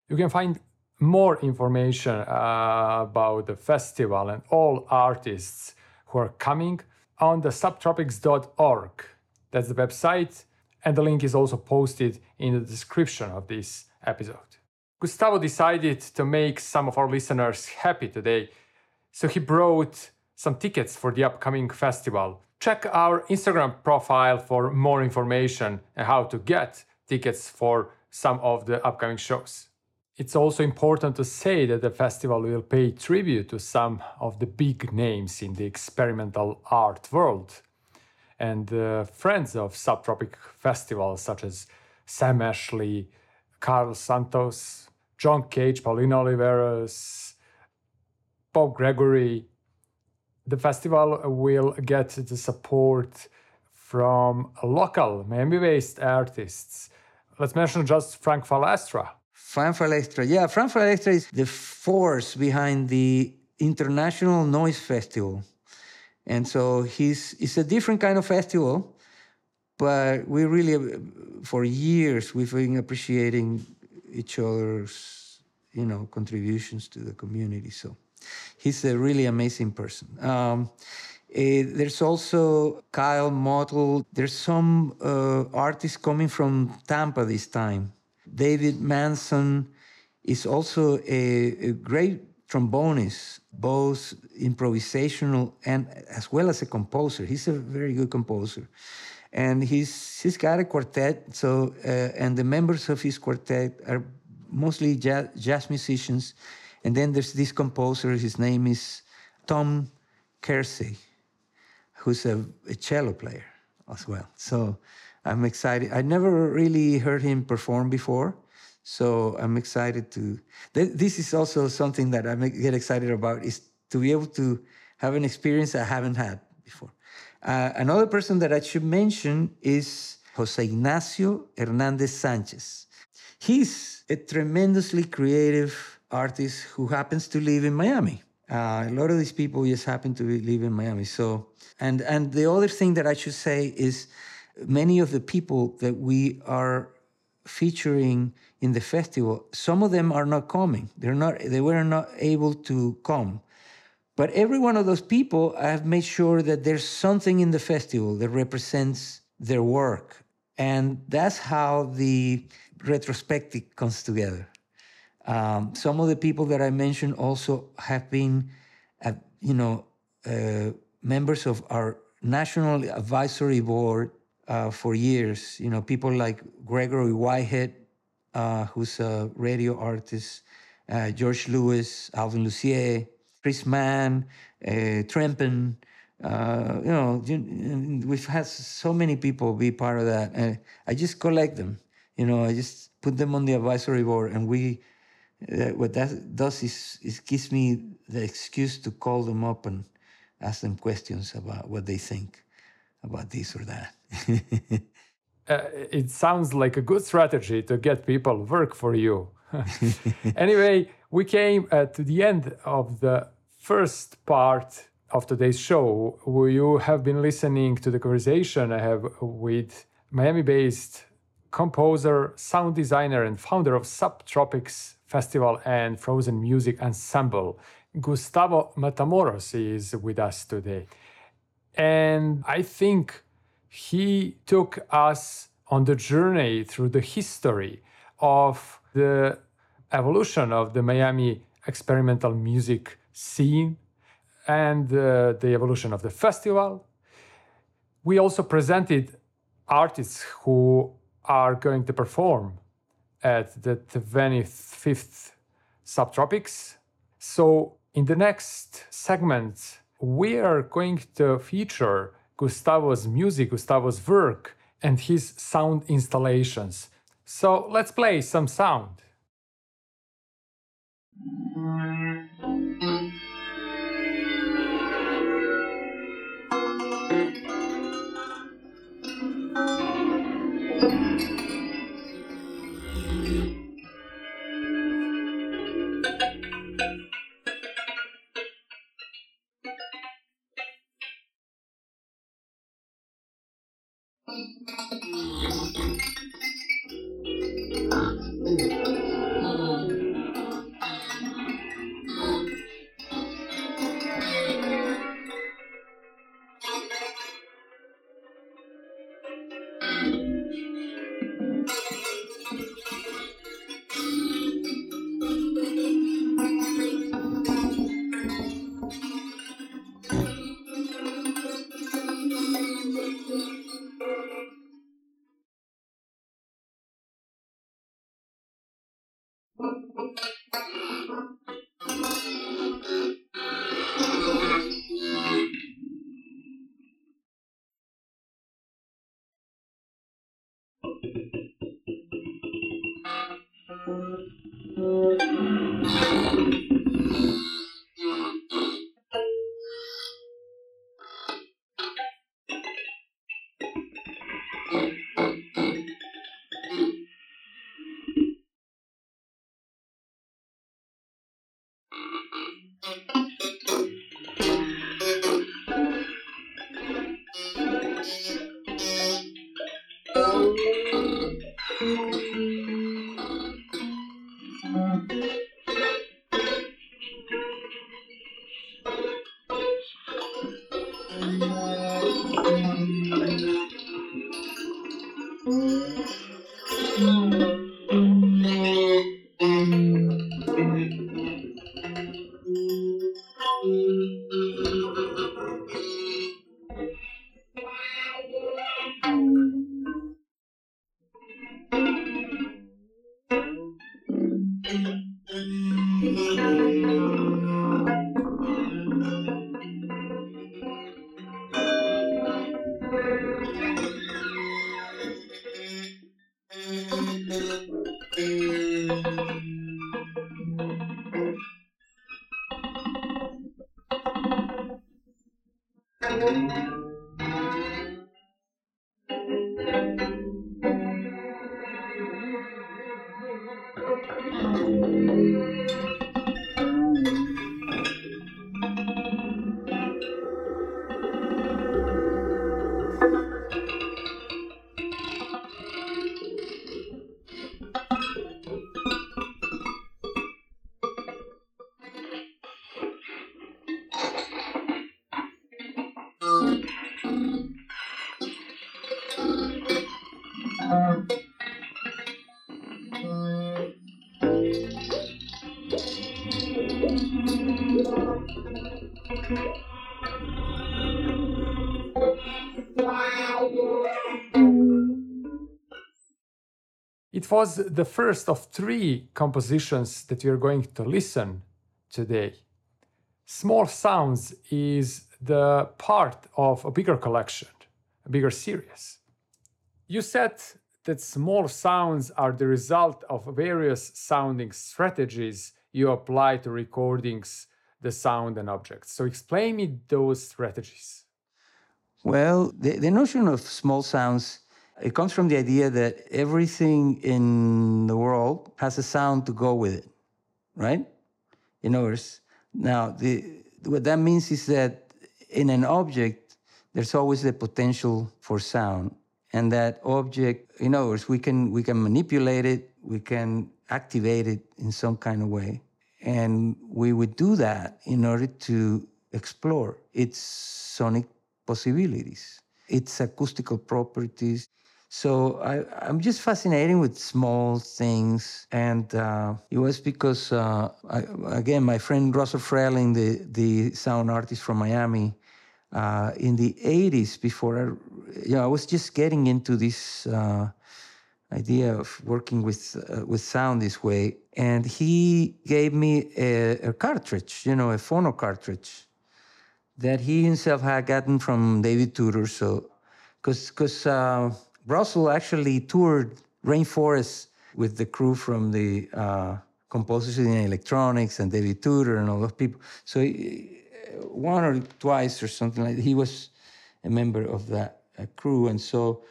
You can find more information uh, about the festival and all artists who are coming on the subtropics.org. That's the website, and the link is also posted in the description of this episode. Gustavo decided to make some of our listeners happy today, so he brought some tickets for the upcoming festival. Check our Instagram profile for more information and how to get tickets for some of the upcoming shows. It's also important to say that the festival will pay tribute to some of the big names in the experimental art world and uh, friends of subtropic festivals such as Sam Ashley, Carl Santos, John Cage, Paulina Oliveros, Bob Gregory. The festival will get the support from local Miami-based artists. Let's mention just Frank Falestra, Fran Falestra. Yeah, Fran Falestra is the force behind the International Noise Festival. And so he's it's a different kind of festival, but we really for years we've been appreciating each other's, you know, contributions to the community. So he's a really amazing person. Um, eh, there's also Kyle Motl. There's some uh, artists coming from Tampa this time. David Manson is also a, a great trombonist, both improvisational and as well as a composer. He's a very good composer, and he's he's got a quartet. So uh, and the members of his quartet are mostly jazz, jazz musicians, and then there's this composer. His name is Tom Kersey, who's a, a cello player as well. So I'm excited. I never really heard him perform before. So I'm excited to. This is also something that I get excited about is to be able to have an experience I haven't had before. Uh, another person that I should mention is Jose Ignacio Hernandez Sanchez. He's a tremendously creative artist who happens to live in Miami. Uh, a lot of these people just happen to live in Miami. So, and and the other thing that I should say is, many of the people that we are featuring in the festival, some of them are not coming. They're not. They were not able to come. But every one of those people, I have made sure that there's something in the festival that represents their work, and that's how the retrospective comes together. Um, some of the people that I mentioned also have been, uh, you know, uh, members of our national advisory board uh, for years. You know, people like Gregory Whitehead, uh, who's a radio artist, uh, George Lewis, Alvin Lucier, Chris Mann, uh, Trempen. you know, we've had so many people be part of that. And I just collect them. You know, I just put them on the advisory board, and we uh, what that does is, is gives me the excuse to call them up and ask them questions about what they think about this or that. [laughs] uh, it sounds like a good strategy to get people work for you. [laughs] anyway, we came uh, to the end of the first part of today's show. You have been listening to the conversation I have with Miami based composer, sound designer, and founder of Subtropics Festival and Frozen Music Ensemble. Gustavo Matamoros is with us today. And I think he took us on the journey through the history of the evolution of the Miami experimental music scene and uh, the evolution of the festival. We also presented artists who are going to perform at the 25th subtropics. So, in the next segment, we are going to feature Gustavo's music, Gustavo's work, and his sound installations. So, let's play some sound. It was the first of three compositions that we are going to listen today. Small Sounds is the part of a bigger collection, a bigger series. You said that small sounds are the result of various sounding strategies you apply to recordings, the sound and objects. So explain me those strategies. Well, the, the notion of small sounds it comes from the idea that everything in the world has a sound to go with it, right? In other words, now the, what that means is that in an object, there's always the potential for sound, and that object, in other words, we can we can manipulate it, we can activate it in some kind of way, and we would do that in order to explore its sonic possibilities, its acoustical properties, so I, am just fascinated with small things, and uh, it was because, uh, I, again, my friend Russell Frehling, the the sound artist from Miami, uh, in the '80s, before I, you know, I was just getting into this uh, idea of working with uh, with sound this way, and he gave me a, a cartridge, you know, a phono cartridge that he himself had gotten from David Tudor. So, because because uh, Russell actually toured rainforests with the crew from the uh, Composers in Electronics and David Tudor and all those people. So he, one or twice or something like that, he was a member of that uh, crew. And so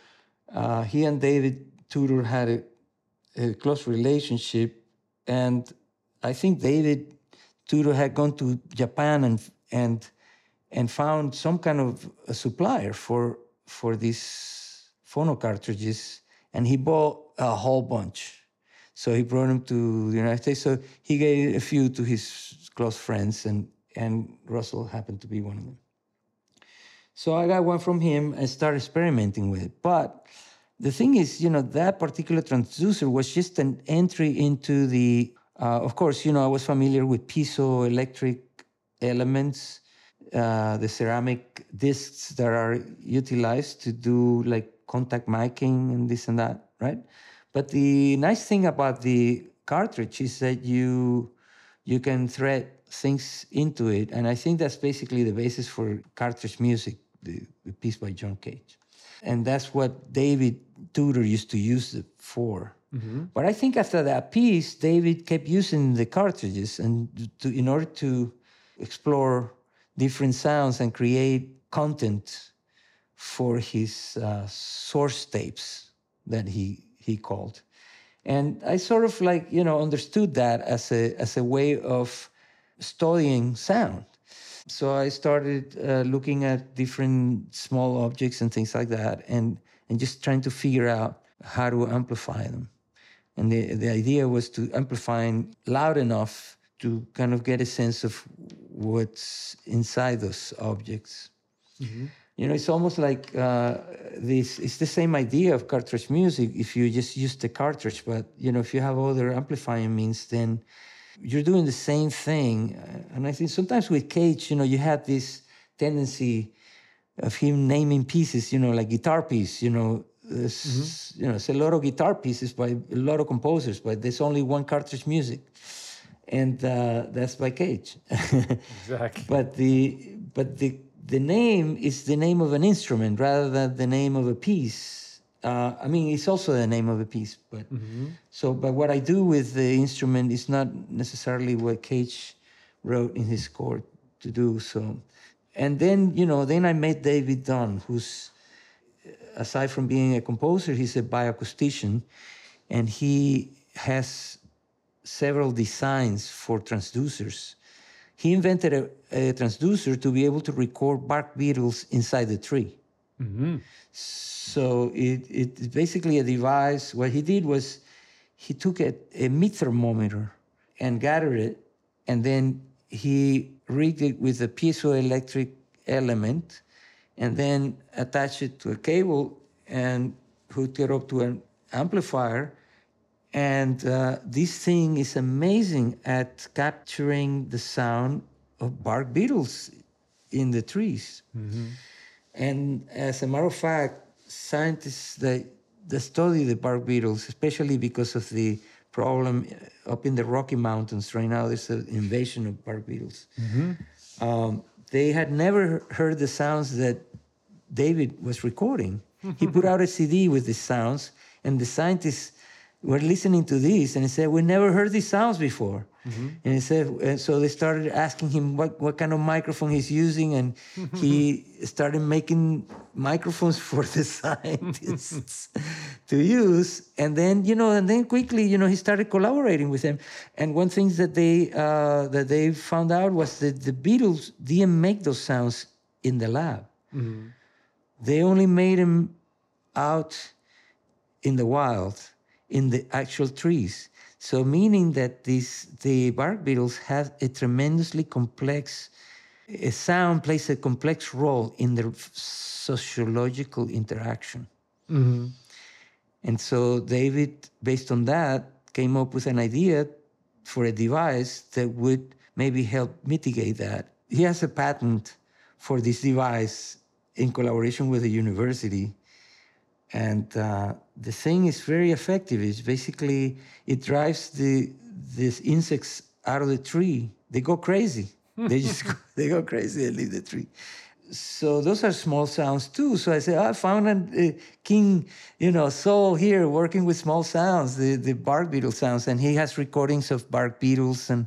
uh, he and David Tudor had a, a, close relationship. And I think David Tudor had gone to Japan and, and, and found some kind of a supplier for, for this phono cartridges, and he bought a whole bunch. So he brought them to the United States. So he gave a few to his close friends, and, and Russell happened to be one of them. So I got one from him and started experimenting with it. But the thing is, you know, that particular transducer was just an entry into the, uh, of course, you know, I was familiar with piezoelectric elements, uh, the ceramic discs that are utilized to do like contact miking and this and that, right? But the nice thing about the cartridge is that you you can thread things into it, and I think that's basically the basis for cartridge music, the, the piece by John Cage, and that's what David Tudor used to use it for. Mm-hmm. But I think after that piece, David kept using the cartridges and to, in order to explore different sounds and create content for his uh, source tapes that he he called, and I sort of like you know understood that as a as a way of studying sound. So I started uh, looking at different small objects and things like that, and and just trying to figure out how to amplify them. And the the idea was to amplify loud enough to kind of get a sense of what's inside those objects. Mm-hmm. You know, it's almost like uh, this. It's the same idea of cartridge music. If you just use the cartridge, but you know, if you have other amplifying means, then you're doing the same thing. Uh, and I think sometimes with Cage, you know, you had this tendency of him naming pieces. You know, like guitar piece. You know, mm-hmm. you know, it's a lot of guitar pieces by a lot of composers, but there's only one cartridge music, and uh, that's by Cage. [laughs] exactly. But the but the the name is the name of an instrument rather than the name of a piece. Uh, I mean, it's also the name of a piece, but mm-hmm. so. But what I do with the instrument is not necessarily what Cage wrote in his score to do. So, and then, you know, then I met David Dunn, who's, aside from being a composer, he's a bioacoustician, and he has several designs for transducers. He invented a, a transducer to be able to record bark beetles inside the tree. Mm-hmm. So it, it's basically a device. What he did was he took a, a meat thermometer and gathered it, and then he rigged it with a piezoelectric element, and then attached it to a cable and hooked it up to an amplifier. And uh, this thing is amazing at capturing the sound of bark beetles in the trees. And as a matter of fact, scientists that, that study the bark beetles, especially because of the problem uh, up in the Rocky Mountains right now, there's an invasion of bark beetles. Um, they had never heard the sounds that David was recording. he put [laughs] out a CD with the sounds, and the scientists were listening to this, and he said, "We never heard these sounds before." And he said, and so they started asking him what, what kind of microphone he's using, and he [laughs] started making microphones [laughs] for the scientists [laughs] to use. And then, you know, and then quickly, you know, he started collaborating with them. And one thing that they uh, that they found out was that the beetles didn't make those sounds in the lab. They only made them out in the wild, in the actual trees. So meaning that these the bark beetles have a tremendously complex a sound plays a complex role in their sociological interaction. And so David, based on that, came up with an idea for a device that would maybe help mitigate that. He has a patent for this device in collaboration with the university. And uh, the thing is very effective. It's basically, it drives the these insects out of the tree. They go crazy. [laughs] they just go, they go crazy and leave the tree. So those are small sounds too. So I say, oh, I found a, a king, you know, soul here working with small sounds, the, the bark beetle sounds, and he has recordings of bark beetles and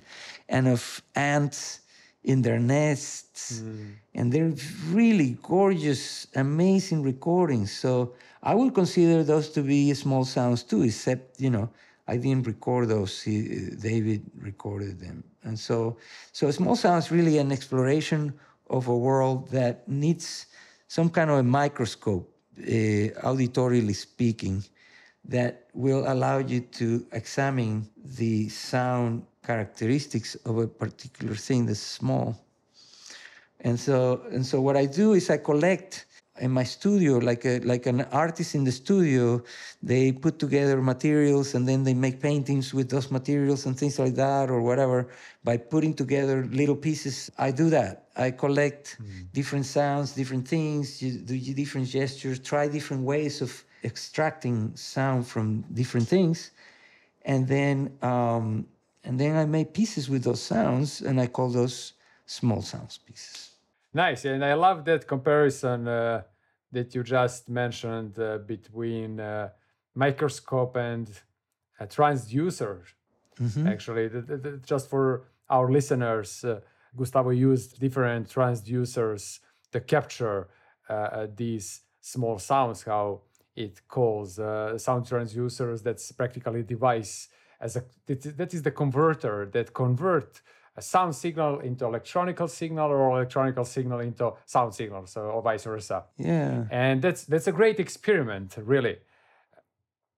and of ants in their nests, mm. and they're really gorgeous, amazing recordings. So I would consider those to be small sounds too, except you know I didn't record those. David recorded them, and so so small sounds really an exploration of a world that needs some kind of a microscope, uh, auditorily speaking, that will allow you to examine the sound characteristics of a particular thing that's small. And so, and so what I do is I collect in my studio, like a, like an artist in the studio, they put together materials and then they make paintings with those materials and things like that or whatever. By putting together little pieces, I do that. I collect different sounds, different things, do different gestures, try different ways of extracting sound from different things, and then um, and then I make pieces with those sounds, and I call those small sounds pieces. Nice, and I love that comparison uh, that you just mentioned uh, between uh, microscope and a transducer. Actually, th- th- th- just for our listeners, uh, Gustavo used different transducers to capture uh, uh, these small sounds. How it calls uh, sound transducers. That's practically a device as a that is- that is the converter that convert a sound signal into electronical signal or electronical signal into sound signal, so or vice versa. Yeah. And that's that's a great experiment, really.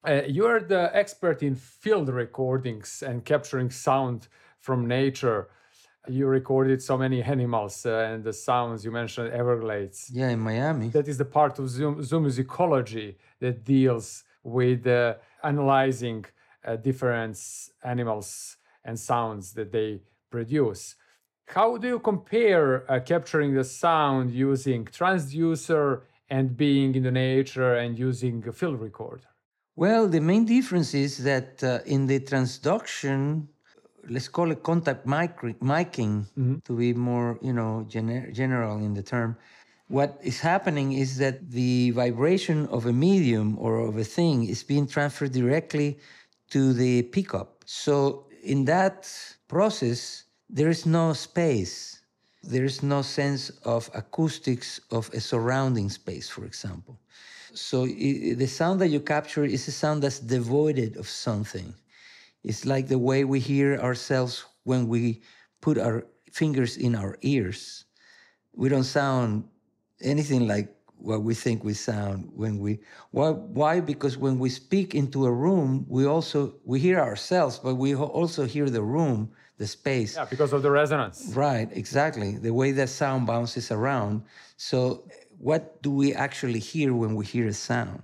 Uh, you're the expert in field recordings and capturing sound from nature. You recorded so many animals uh, and the sounds. You mentioned Everglades. Yeah, in Miami. That is the part of Zoom, zoomusicology that deals with uh, analyzing uh, different animals and sounds that they produce. How do you compare uh, capturing the sound using transducer and being in the nature and using a field recorder? Well, the main difference is that uh, in the transduction, let's call it contact mic- miking to be more, you know, gener- general in the term. What is happening is that the vibration of a medium or of a thing is being transferred directly to the pickup. So in that process, there is no space. There's no sense of acoustics of a surrounding space, for example. So i the sound that you capture is a sound that's devoid of something. It's like the way we hear ourselves when we put our fingers in our ears. We don't sound anything like what we think we sound when we why, why? Because when we speak into a room we also we hear ourselves but we also hear the room the space. Yeah because of the resonance. Right exactly. The way that sound bounces around. So what do we actually hear when we hear a sound?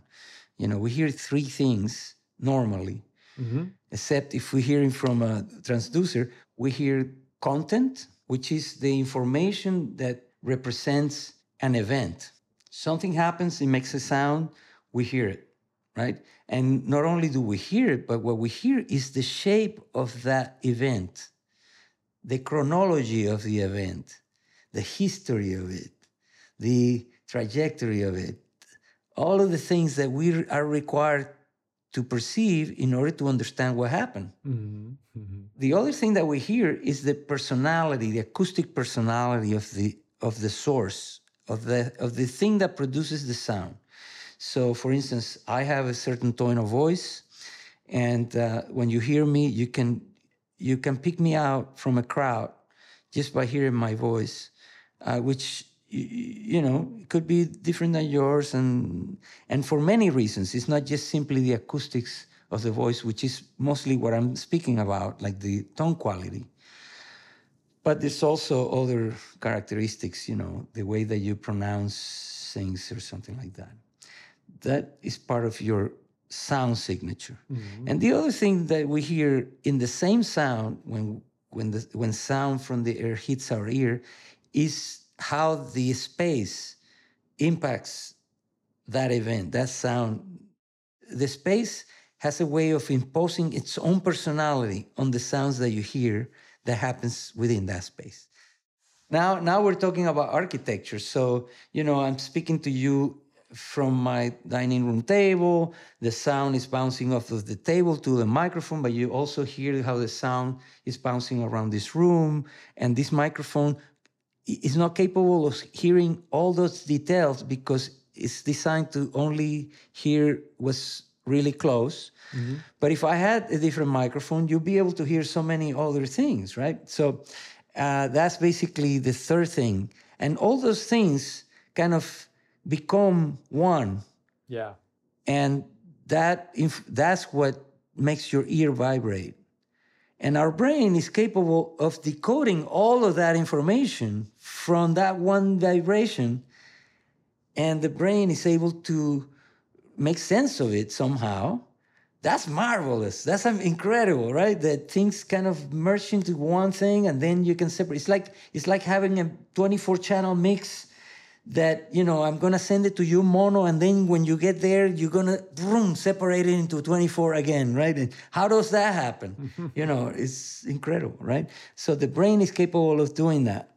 You know we hear three things normally. Mm-hmm. except if we're hearing from a transducer we hear content which is the information that represents an event something happens, it makes a sound, we hear it, right? And not only do we hear it, but what we hear is the shape of that event, the chronology of the event, the history of it, the trajectory of it, all of the things that we are required to perceive in order to understand what happened. Mm-hmm. Mm-hmm. The other thing that we hear is the personality, the acoustic personality of the of the source of the of the thing that produces the sound. So, for instance, I have a certain tone of voice, and uh, when you hear me, you can you can pick me out from a crowd just by hearing my voice, uh, which you know could be different than yours, and and for many reasons. It's not just simply the acoustics of the voice, which is mostly what I'm speaking about, like the tone quality. But there's also other characteristics, you know, the way that you pronounce things or something like that. That is part of your sound signature. Mm-hmm. And the other thing that we hear in the same sound when when the when sound from the air hits our ear is how the space impacts that event, that sound. The space has a way of imposing its own personality on the sounds that you hear that happens within that space. Now, now we're talking about architecture. So, you know, I'm speaking to you from my dining room table. The sound is bouncing off of the table to the microphone, but you also hear how the sound is bouncing around this room. And this microphone is not capable of hearing all those details because it's designed to only hear what's really close. Mm-hmm. But if I had a different microphone, you'd be able to hear so many other things, right? So uh, that's basically the third thing. And all those things kind of become one. Yeah. And that if, that's what makes your ear vibrate. And our brain is capable of decoding all of that information from that one vibration. And the brain is able to make sense of it somehow that's marvelous. That's incredible, right? That things kind of merge into one thing, and then you can separate. It's like it's like having a 24 channel mix that you know I'm gonna send it to you mono, and then when you get there, you're gonna boom separate it into 24 again, right? And how does that happen? [laughs] you know, it's incredible, right? So the brain is capable of doing that.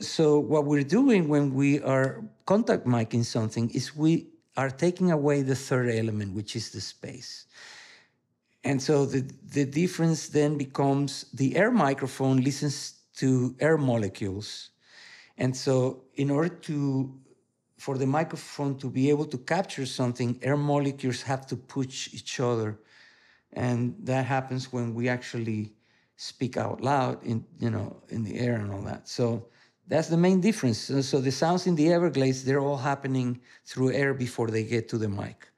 So what we're doing when we are contact miking something is we are taking away the third element, which is the space. And so the, the difference then becomes the air microphone listens to air molecules. And so in order to for the microphone to be able to capture something, air molecules have to push each other. And that happens when we actually speak out loud in you know in the air and all that. So that's the main difference. So the sounds in the Everglades, they're all happening through air before they get to the mic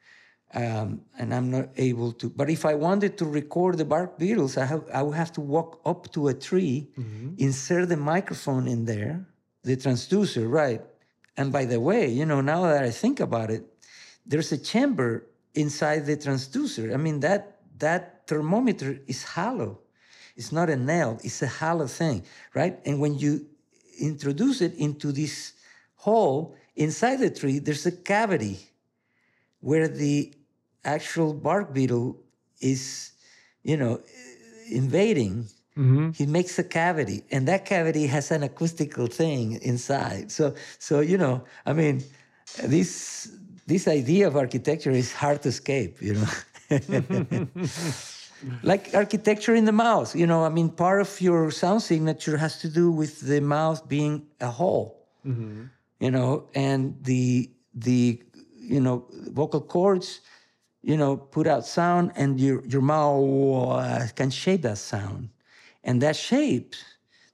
um, and I'm not able to. But if I wanted to record the bark beetles, I have I would have to walk up to a tree, mm-hmm. insert the microphone in there, the transducer, right? And by the way, you know, now that I think about it, there's a chamber inside the transducer. I mean that that thermometer is hollow. It's not a nail. It's a hollow thing, right? And when you introduce it into this hole inside the tree, there's a cavity where the actual bark beetle is, you know, invading, mm-hmm. he makes a cavity, and that cavity has an acoustical thing inside. So, so you know, I mean, this this idea of architecture is hard to escape, you know. [laughs] [laughs] like architecture in the mouth. You know, I mean, part of your sound signature has to do with the mouth being a hole. Mm-hmm. You know, and the the you know vocal cords, you know, put out sound, and your your mouth can shape that sound, and that shape,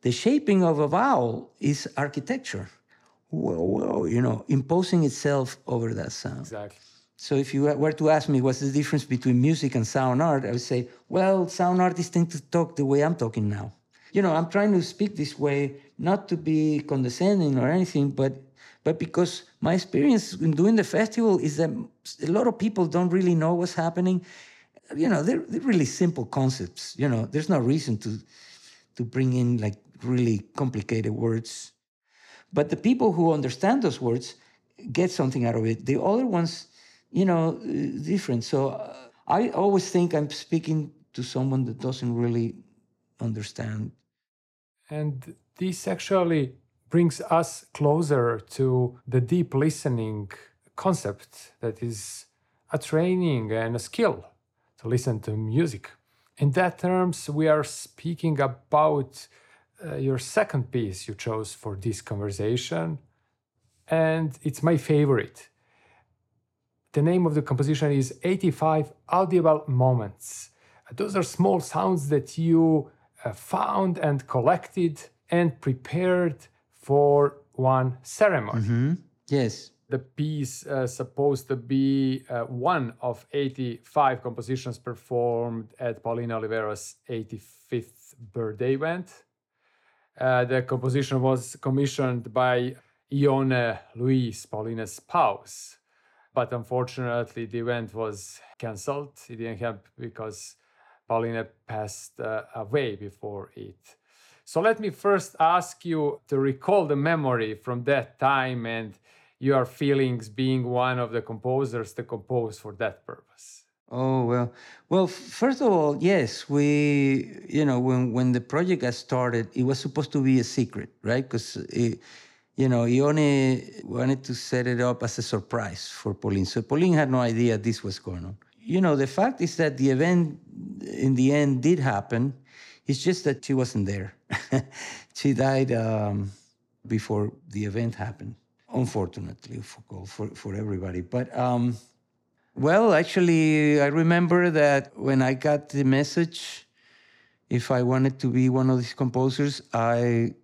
the shaping of a vowel is architecture. Whoa, whoa, you know, imposing itself over that sound. Exactly. So if you were to ask me what's the difference between music and sound art, I would say, well, sound artists tend to talk the way I'm talking now. You know, I'm trying to speak this way, not to be condescending or anything, but but because my experience in doing the festival is that a lot of people don't really know what's happening. You know, they're, they're really simple concepts. You know, there's no reason to to bring in like really complicated words. But the people who understand those words get something out of it. The other ones, you know, uh, different. So uh, I always think I'm speaking to someone that doesn't really understand. And this actually brings us closer to the deep listening concept that is a training and a skill to listen to music. In that terms, we are speaking about uh, your second piece you chose for this conversation, and it's my favorite. The name of the composition is 85 Audible Moments. Those are small sounds that you uh, found and collected and prepared for one ceremony. Yes. The piece uh, supposed to be uh, one of 85 compositions performed at Paulina Oliveros's 85th birthday event. Uh, the composition was commissioned by Ione Lewis, Paulina's spouse. But unfortunately, the event was cancelled. It didn't happen because Paulina passed uh, away before it. So let me first ask you to recall the memory from that time and your feelings being one of the composers to compose for that purpose. Oh well, well. First of all, yes, we, you know, when when the project got started, it was supposed to be a secret, right? Because, you know, Ione wanted to set it up as a surprise for Pauline. So Pauline had no idea this was going on. You know, the fact is that the event, in the end, did happen. It's just that she wasn't there. [laughs] she died um, before the event happened, unfortunately for for, for everybody. But. Um, well, actually, I remember that when I got the message, if I wanted to be one of these composers, I,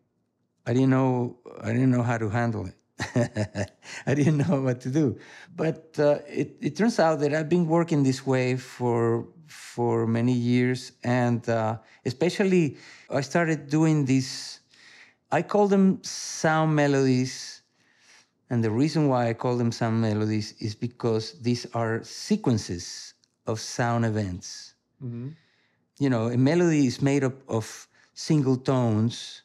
I didn't know, I didn't know how to handle it. [laughs] I didn't know what to do. But uh, it, it turns out that I've been working this way for for many years, and uh, especially I started doing these. I call them sound melodies and the reason why I call them sound melodies is because these are sequences of sound events. You know, a melody is made up of single tones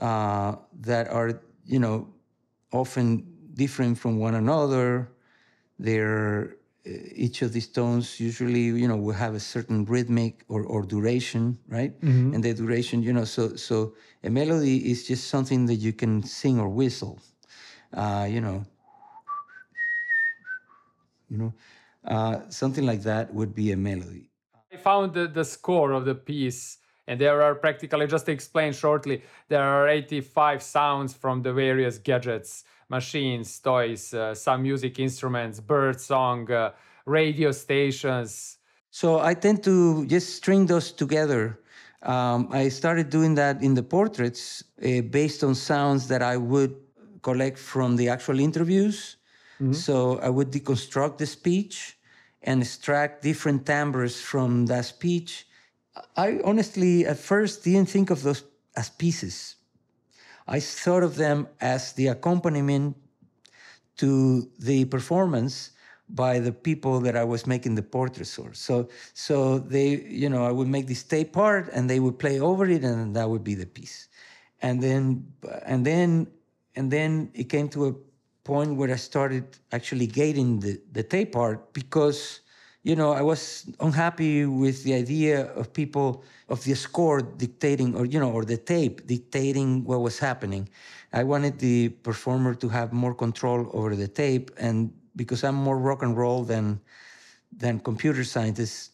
uh, that are, you know, often different from one another. They're each of these tones usually, you know, will have a certain rhythmic or, or duration, right? And the duration, you know, so so a melody is just something that you can sing or whistle uh, you know, you know, uh, something like that would be a melody. I found the, the score of the piece, and there are practically, just to explain shortly, there are 85 sounds from the various gadgets, machines, toys, uh, some music instruments, bird song, uh, radio stations. So I tend to just string those together. Um, I started doing that in the portraits uh, based on sounds that I would collect from the actual interviews. So I would deconstruct the speech and extract different timbres from that speech. I honestly, at first, didn't think of those as pieces. I thought of them as the accompaniment to the performance by the people that I was making the portraits for. So, so they, you know, I would make this tape part, and they would play over it, and that would be the piece. And then, and then, and then it came to a point where I started actually gating the, the tape part because, you know, I was unhappy with the idea of people of the score dictating or, you know, or the tape dictating what was happening. I wanted the performer to have more control over the tape. And because I'm more rock and roll than, than computer scientist,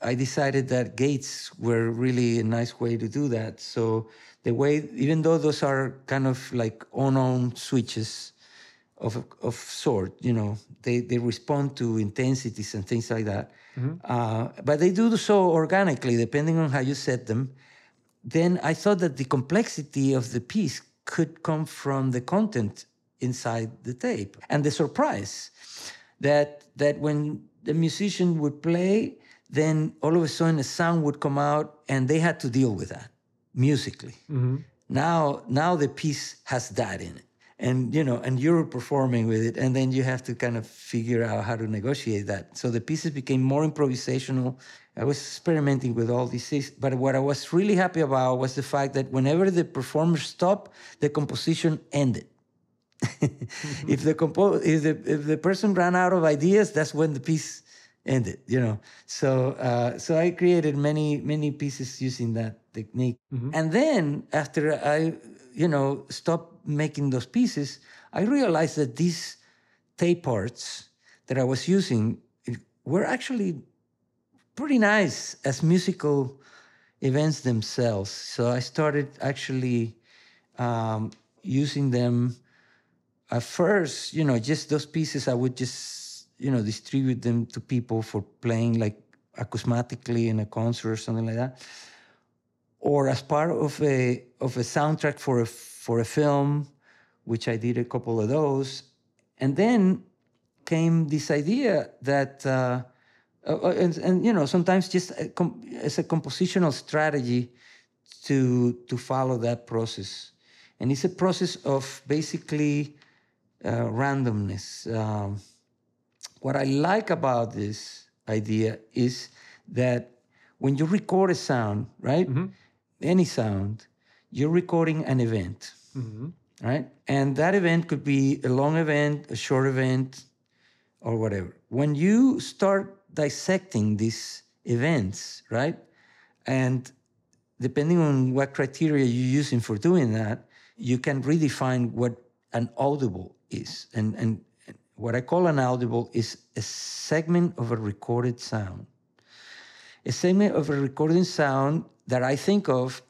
I decided that gates were really a nice way to do that. So the way, even though those are kind of like on-on switches of of sort, you know, they they respond to intensities and things like that. Uh, but they do so organically, depending on how you set them. Then I thought that the complexity of the piece could come from the content inside the tape and the surprise that that when the musician would play, then all of a sudden a sound would come out, and they had to deal with that musically. Now, now the piece has that in it, and you know, and you're performing with it, and then you have to kind of figure out how to negotiate that. So the pieces became more improvisational. I was experimenting with all these things, but what I was really happy about was the fact that whenever the performer stopped, the composition ended. [laughs] if the compo- if the if the person ran out of ideas, that's when the piece ended. You know, so uh, so I created many many pieces using that technique, and then after I you know stopped making those pieces, I realized that these tape parts that I was using were actually pretty nice as musical events themselves. So I started actually um, using them at first, you know, just those pieces, I would just, you know, distribute them to people for playing like acousmatically in a concert or something like that, or as part of a of a soundtrack for a for a film, which I did a couple of those, and then came this idea that. Uh, uh, and, and you know sometimes just a com- as a compositional strategy to to follow that process and it's a process of basically uh, randomness. Um, what I like about this idea is that when you record a sound, right, any sound, you're recording an event, mm-hmm. right? And that event could be a long event, a short event, or whatever. When you start dissecting these events, right, and depending on what criteria you're using for doing that, you can redefine what an audible is. And, and what I call an audible is a segment of a recorded sound. A segment of a recorded sound that I think of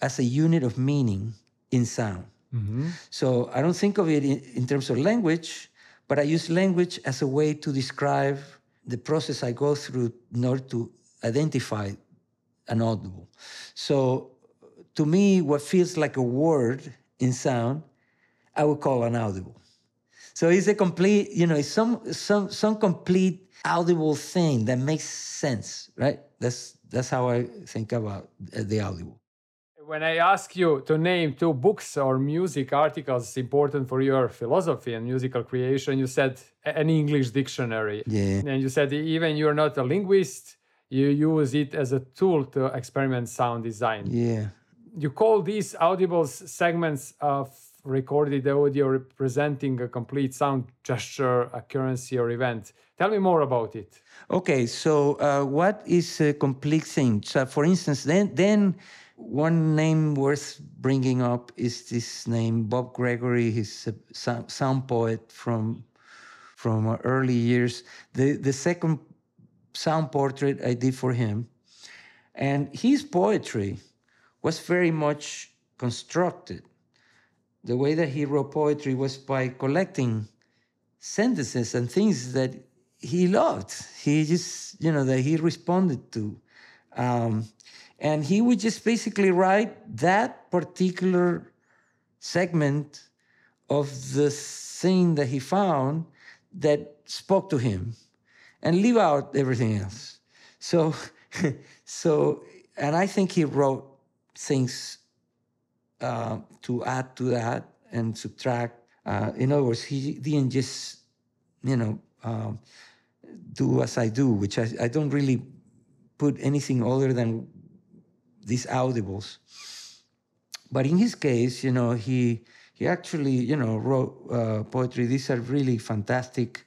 as a unit of meaning in sound. Mm-hmm. So I don't think of it in, in terms of language, but I use language as a way to describe the process I go through in order to identify an audible. So to me, what feels like a word in sound, I would call an audible. So it's a complete, you know, it's some some some complete audible thing that makes sense, right? That's that's how I think about the audible. When I ask you to name two books or music articles important for your philosophy and musical creation, you said an English dictionary. Yeah. And you said even you're not a linguist, you use it as a tool to experiment sound design. Yeah. You call these audibles segments of recorded audio representing a complete sound gesture, occurrence, or event. Tell me more about it. Okay, so uh, what is a complete thing? So, for instance, then then one name worth bringing up is this name Bob Gregory. He's a sound poet from from early years. The the second sound portrait I did for him, and his poetry was very much constructed. The way that he wrote poetry was by collecting sentences and things that he loved. He just, you know, that he responded to. Um, and he would just basically write that particular segment of the thing that he found that spoke to him and leave out everything else. So, [laughs] so, and I think he wrote things uh, to add to that and subtract. Uh, in other words, he didn't just, you know, um, do as I do, which I, I don't really put anything other than these audibles. But in his case, you know, he he actually, you know, wrote uh, poetry. These are really fantastic.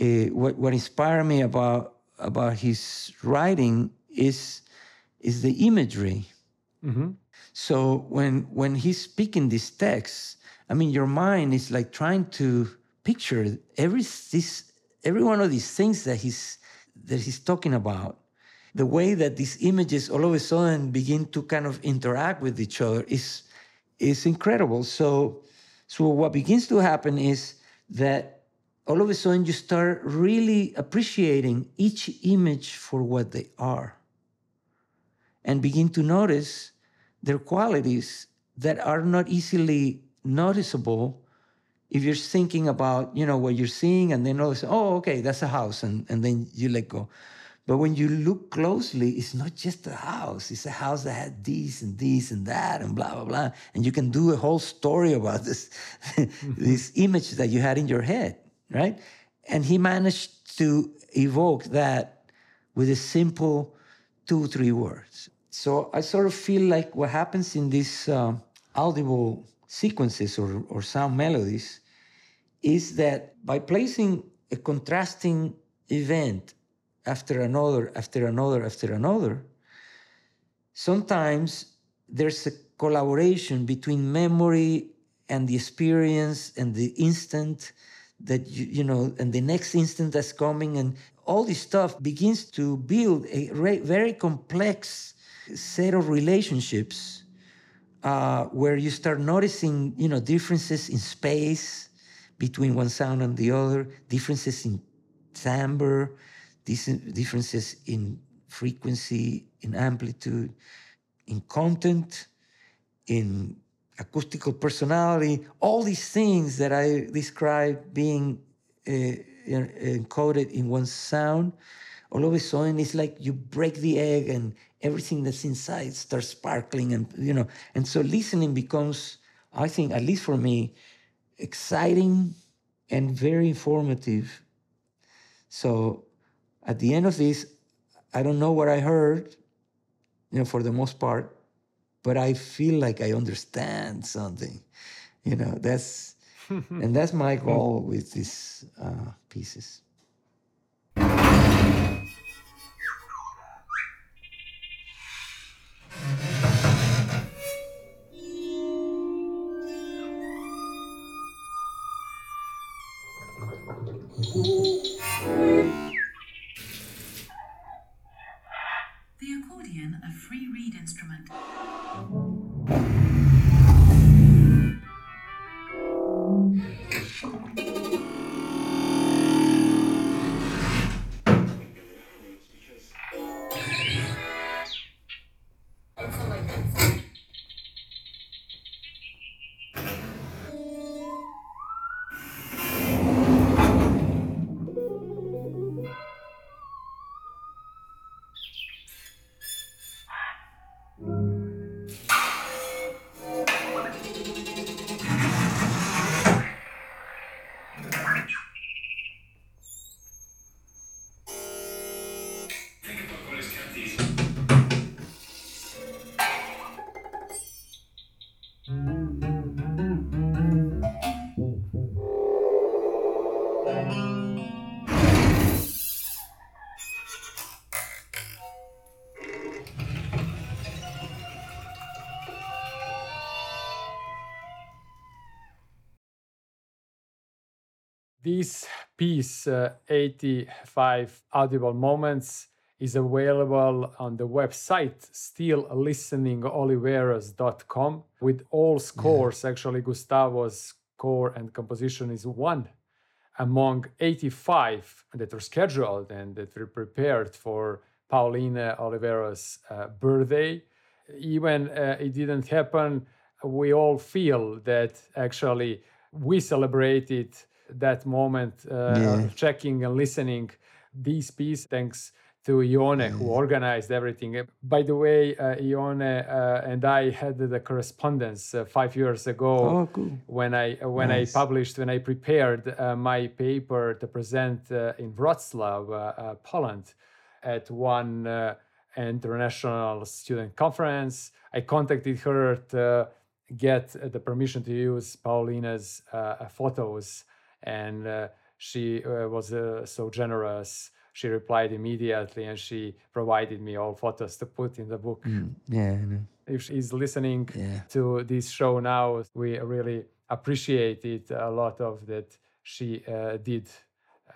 Uh, what what inspired me about about his writing is is the imagery. Mm-hmm. So when when he's speaking these texts, I mean, your mind is like trying to picture every this every one of these things that he's that he's talking about. The way that these images all of a sudden begin to kind of interact with each other is is incredible. So so what begins to happen is that all of a sudden you start really appreciating each image for what they are and begin to notice their qualities that are not easily noticeable if you're thinking about you know what you're seeing and then all of a sudden, oh okay that's a house and, and then you let go but when you look closely it's not just a house. It's a house that had this and this and that and blah blah blah. And you can do a whole story about this [laughs] this image that you had in your head right? And he managed to evoke that with a simple two three words. So i sort of feel like what happens in these um, audible sequences or, or sound melodies is that by placing a contrasting event after another, after another, after another, sometimes there's a collaboration between memory and the experience and the instant that you, you know, and the next instant that's coming, and all this stuff begins to build a very complex set of relationships uh, where you start noticing, you know, differences in space between one sound and the other, differences in timbre, differences in frequency, in amplitude, in content, in acoustical personality, all these things that I describe being uh, encoded in one sound, all of a sudden it's like you break the egg and everything that's inside starts sparkling and you know and so listening becomes i think at least for me exciting and very informative. So at the end of this i don't know what i heard you know for the most part but i feel like i understand something you know that's [laughs] and that's my goal with these uh, pieces This piece, uh, 85 Audible Moments, is available on the website stilllisteningoliveras.com with all scores. Yeah. Actually, Gustavo's score and composition is one among 85 that are scheduled and that were prepared for Paulina Oliveros's uh, birthday. Even uh, it didn't happen, we all feel that actually we celebrated that moment uh, yeah. checking and listening this piece thanks to Ione yeah. who organized everything. By the way, uh, Ione uh, and I had the correspondence uh, five years ago oh, cool. when I when nice. I published when I prepared uh, my paper to present uh, in Wrocław, uh, Poland, at one international student conference. I contacted her to get the permission to use Paulina's photos and uh, she uh, was uh, so generous she replied immediately and she provided me all photos to put in the book mm, yeah if she's listening yeah. to this show now we really appreciate it a lot of that she uh, did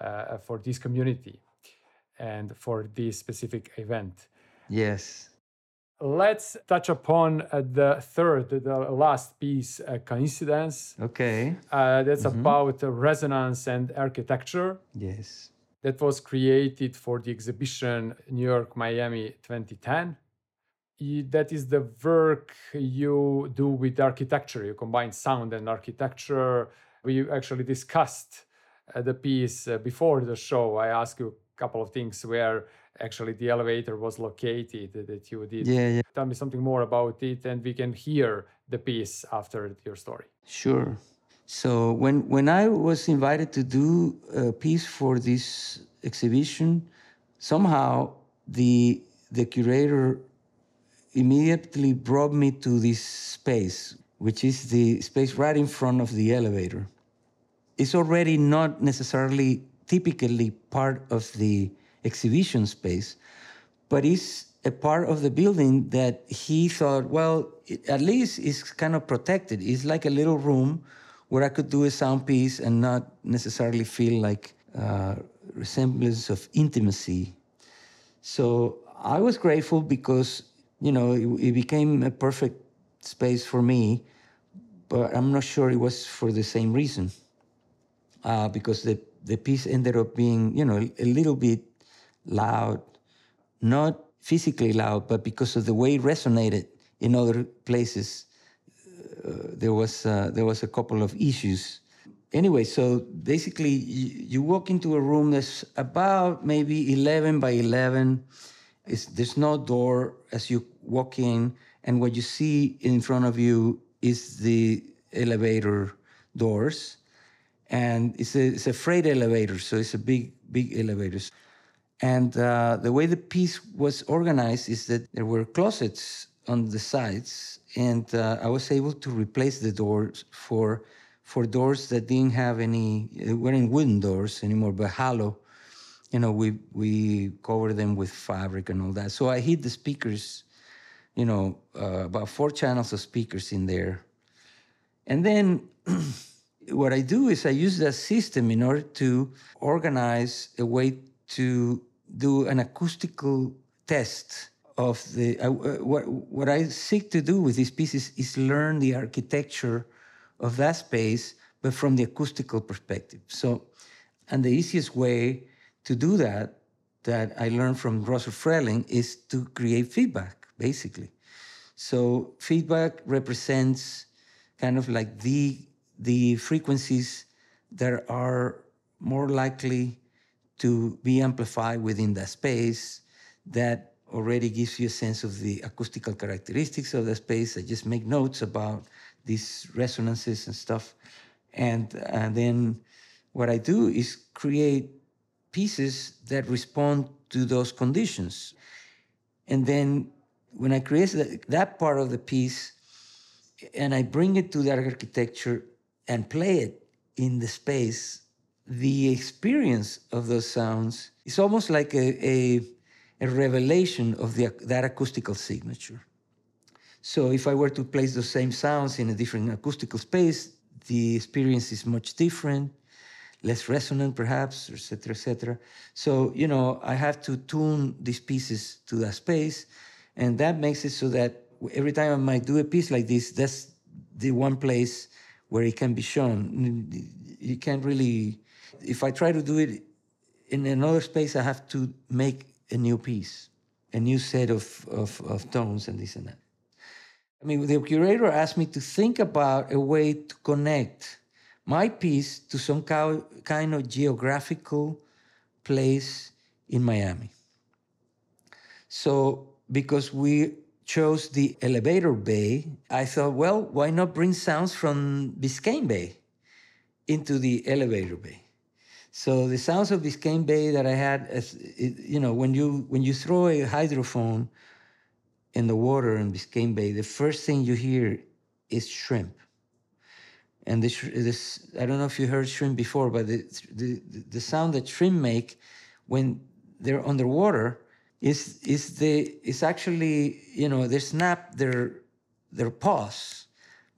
uh, for this community and for this specific event. Yes. Let's touch upon uh, the third, the last piece, uh, coincidence. Okay. Uh, that's about uh, resonance and architecture. Yes. That was created for the exhibition New York, Miami 2010. That is the work you do with architecture. You combine sound and architecture. We actually discussed uh, the piece uh, before the show. I asked you a couple of things where actually the elevator was located that you did. Yeah, yeah. Tell me something more about it, and we can hear the piece after your story. Sure. So when when I was invited to do a piece for this exhibition, somehow the the curator immediately brought me to this space, which is the space right in front of the elevator. It's already not necessarily typically part of the exhibition space, but it's a part of the building that he thought, well, at least it's kind of protected. It's like a little room where I could do a sound piece and not necessarily feel like uh, resemblance of intimacy. So I was grateful because you know it, it became a perfect space for me, but I'm not sure it was for the same reason. Uh, because the the piece ended up being you know a little bit loud, not physically loud, but because of the way it resonated in other places, uh, there was uh, there was a couple of issues. Anyway, so basically, you, you walk into a room that's about maybe 11 by 11. It's, there's no door as you walk in, and what you see in front of you is the elevator doors, and it's a it's a freight elevator, so it's a big big elevator. And uh, the way the piece was organized is that there were closets on the sides, and uh, I was able to replace the doors for for doors that didn't have any uh, weren't wooden doors anymore, but hollow. You know, we we covered them with fabric and all that. So I hid the speakers, you know, uh, about four channels of speakers in there, and then. [clears throat] what I do is I use that system in order to organize a way to do an acoustical test of the uh, what what I seek to do with these pieces is learn the architecture of that space, but from the acoustical perspective. So, and the easiest way to do that that I learned from Russell Frehling is to create feedback, basically. So feedback represents kind of like the the frequencies that are more likely to be amplified within that space that already gives you a sense of the acoustical characteristics of the space. I just make notes about these resonances and stuff. And, and then what I do is create pieces that respond to those conditions. And then when I create that, that part of the piece and I bring it to that architecture and play it in the space, the experience of those sounds is almost like a, a, a revelation of the, that acoustical signature. So if I were to place those same sounds in a different acoustical space, the experience is much different, less resonant perhaps, etc., etc. So, you know, I have to tune these pieces to that space, and that makes it so that every time I might do a piece like this, that's the one place where it can be shown. You can't really, if I try to do it in another space, I have to make a new piece, a new set of, of, of tones and this and that. I mean, the curator asked me to think about a way to connect my piece to some kind of geographical place in Miami. So, because we chose the elevator bay, I thought, well, why not bring sounds from Biscayne Bay into the elevator bay? So the sounds of Biscayne Bay that I had, as you know, when you when you throw a hydrophone in the water in Biscayne Bay, the first thing you hear is shrimp. And this, this I don't know if you heard shrimp before, but the, the, the sound that shrimp make when they're underwater is is the is actually you know they snap their their paws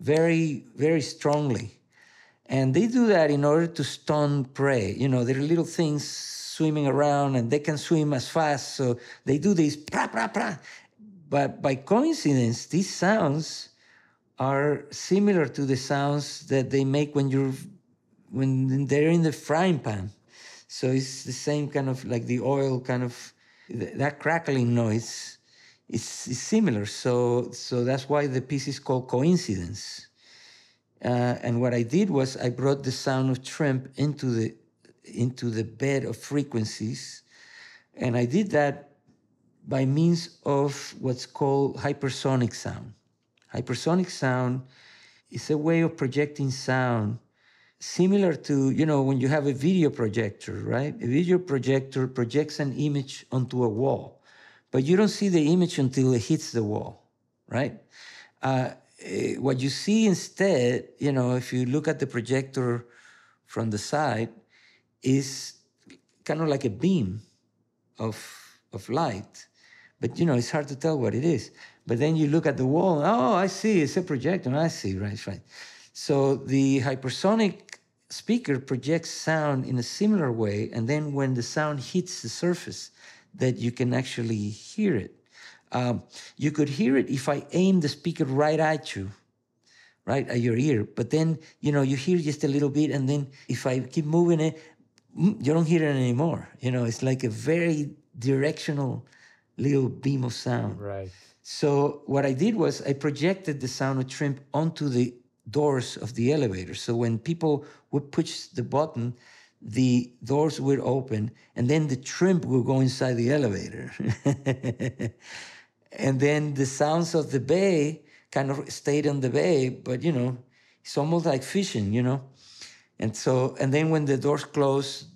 very very strongly and they do that in order to stun prey you know there are little things swimming around and they can swim as fast. So they do this, pra, pra, pra. But by coincidence, these sounds are similar to the sounds that they make when you're when they're in the frying pan. So it's the same kind of like the oil kind of that crackling noise is, is similar. So so that's why the piece is called coincidence. Uh, and what I did was I brought the sound of shrimp into the into the bed of frequencies, and I did that by means of what's called hypersonic sound. Hypersonic sound is a way of projecting sound similar to, you know, when you have a video projector, right? A video projector projects an image onto a wall, but you don't see the image until it hits the wall, right? Uh, eh, what you see instead, you know, if you look at the projector from the side, is kind of like a beam of, of light. But, you know, it's hard to tell what it is. But then you look at the wall, oh, I see, it's a projector. I see, right, right. So the hypersonic speaker projects sound in a similar way, and then when the sound hits the surface, that you can actually hear it. Um, you could hear it if I aim the speaker right at you, right at your ear. But then you know you hear just a little bit, and then if I keep moving it, mm, you don't hear it anymore. You know, it's like a very directional little beam of sound. Right. So what I did was I projected the sound of shrimp onto the doors of the elevator. So when people would push the button, the doors would open and then the shrimp would go inside the elevator. [laughs] and then the sounds of the bay kind of stayed on the bay, but you know, it's almost like fishing, you know. And so, and then when the doors close,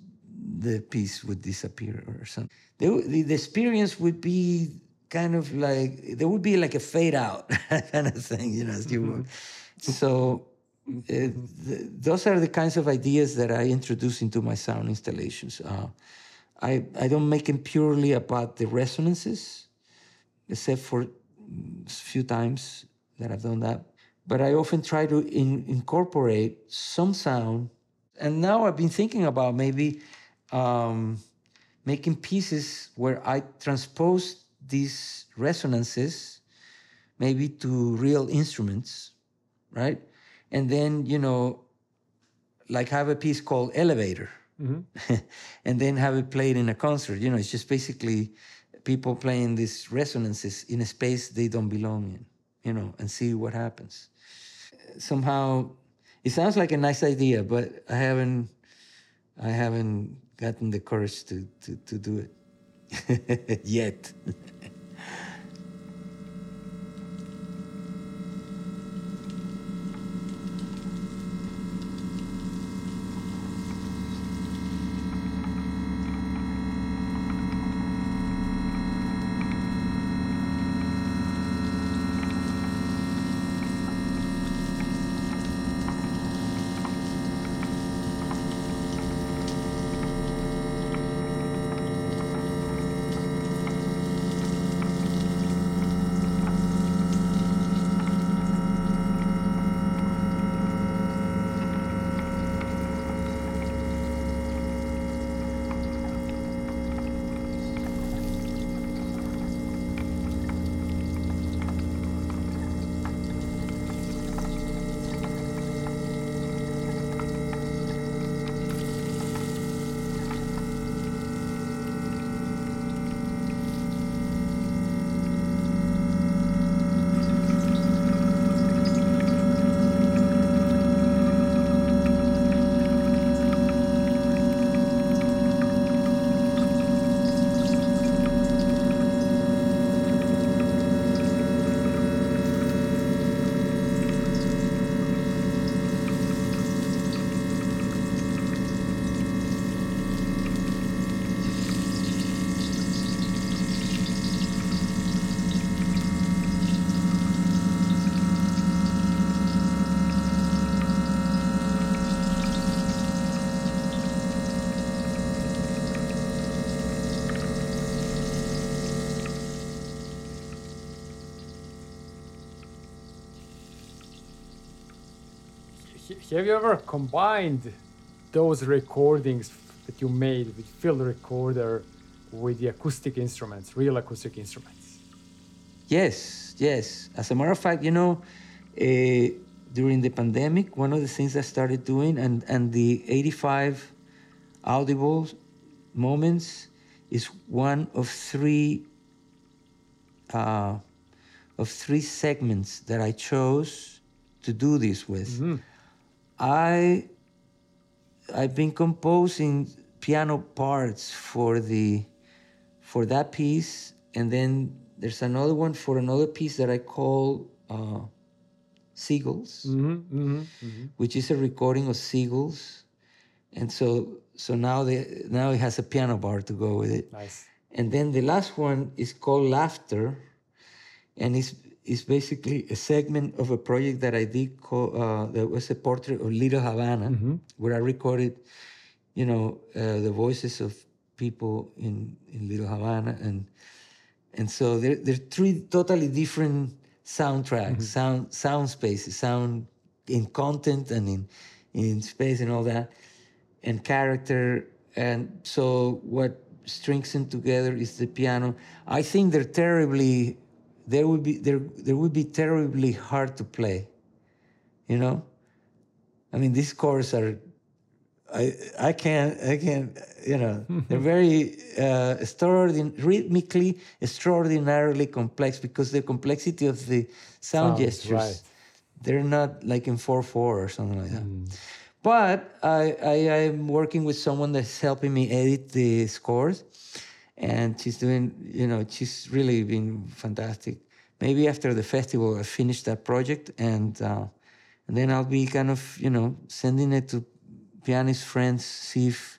the piece would disappear or something. The, the, experience would be kind of like there would be like a fade out [laughs] kind of thing, you know. As you mm-hmm. So uh, th- those are the kinds of ideas that I introduce into my sound installations. Uh, I I don't make them purely about the resonances, except for a few times that I've done that. But I often try to in, incorporate some sound. And now I've been thinking about maybe um, making pieces where I transpose these resonances maybe to real instruments, right? And then, you know, like have a piece called Elevator, mm-hmm. [laughs] and then have it played in a concert. You know, it's just basically people playing these resonances in a space they don't belong in, you know, and see what happens. Somehow, it sounds like a nice idea, but I haven't, I haven't gotten the courage to to, to do it [laughs] yet. [laughs] have you ever combined those recordings that you made with field recorder with the acoustic instruments, real acoustic instruments. Yes, yes. As a matter of fact, you know, uh, during the pandemic, one of the things I started doing, and, and the 85 audible moments is one of three uh, of three segments that I chose to do this with. Mm-hmm. I I've been composing piano parts for the for that piece, and then there's another one for another piece that I call uh, Seagulls, Mm-hmm, which is a recording of seagulls, and so so now the now it has a piano bar to go with it. Nice. And then the last one is called Laughter, and it's it's basically a segment of a project that I did called uh, that was a portrait of Little Havana, where I recorded, you know, uh, the voices of people in in Little Havana, and and so there there are three totally different soundtracks, sound sound spaces, sound in content and in in space and all that, and character. And so what strings them together is the piano. I think they're terribly there would be there there would be terribly hard to play. You know? I mean these chords are I I can't I can't you know [laughs] they're very uh, extraordin- rhythmically extraordinarily complex because the complexity of the sound Sounds, gestures right. they're not like in four four or something like that. But I, I I'm working with someone that's helping me edit the scores, and she's doing you know she's really been fantastic. Maybe after the festival I finish that project and uh, and then I'll be kind of you know sending it to pianist friends see if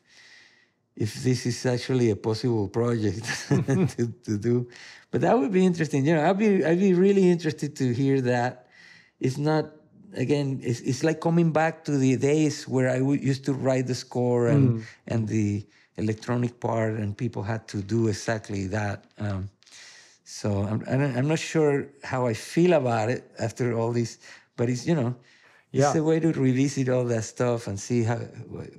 if this is actually a possible project [laughs] to, to do. But that would be interesting. You know, I'd be I'd be really interested to hear that. It's not again. It's, it's like coming back to the days where I w- used to write the score and and the electronic part, and people had to do exactly that. Um, so I'm I'm not sure how I feel about it after all this, but it's you know. It's Yeah. a way to revisit all that stuff and see how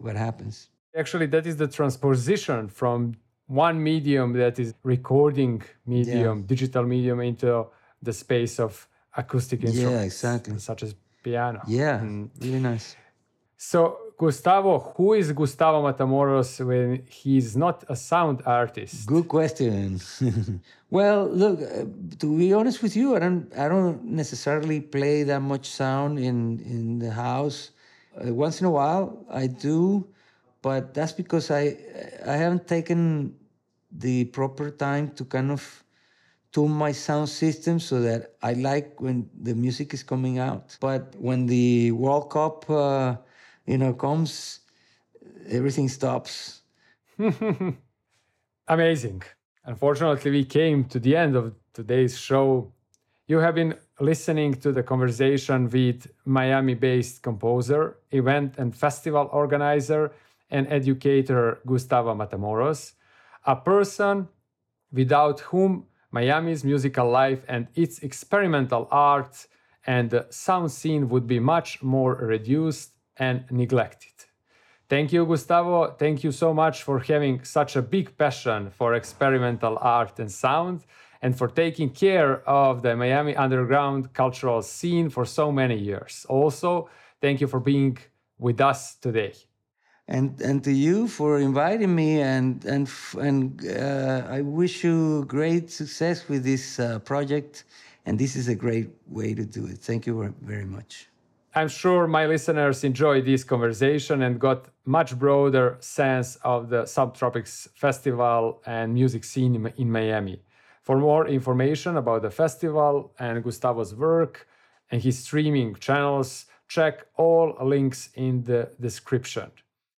what, happens. Actually, that is the transposition from one medium that is recording medium, digital medium, into the space of acoustic instruments, exactly. such as piano. Yeah, really nice. So, Gustavo, who is Gustavo Matamoros when he's not a sound artist? Good question. [laughs] well, look, uh, to be honest with you, I don't, I don't necessarily play that much sound in in the house. Uh, once in a while, I do, but that's because I I haven't taken the proper time to kind of tune my sound system so that I like when the music is coming out. But when the World Cup, uh, you know, comes, everything stops. [laughs] Amazing. Unfortunately, we came to the end of today's show. You have been listening to the conversation with Miami based composer, event and festival organizer, and educator Gustavo Matamoros, a person without whom Miami's musical life and its experimental art and sound scene would be much more reduced and neglected. Thank you, Gustavo. Thank you so much for having such a big passion for experimental art and sound and for taking care of the Miami underground cultural scene for so many years. Also, thank you for being with us today. and and to you for inviting me and and and uh, I wish you great success with this uh, project and this is a great way to do it thank you very much I'm sure my listeners enjoyed this conversation and got much broader sense of the Subtropics Festival and music scene in- Miami. For more information about the festival and Gustavo's work and his streaming channels, check all links in the description.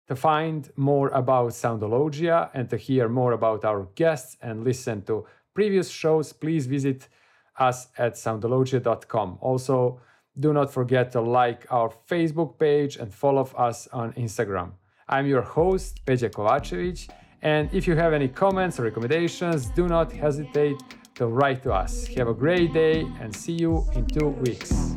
To find more about Soundologia and to hear more about our guests and listen to previous shows, please visit us at soundologia.com. Also, do not forget to like our Facebook page and follow us on Instagram. I'm your host, Peja Kovacevic, and if you have any comments or recommendations, do not hesitate to write to us. Have a great day and see you in two weeks.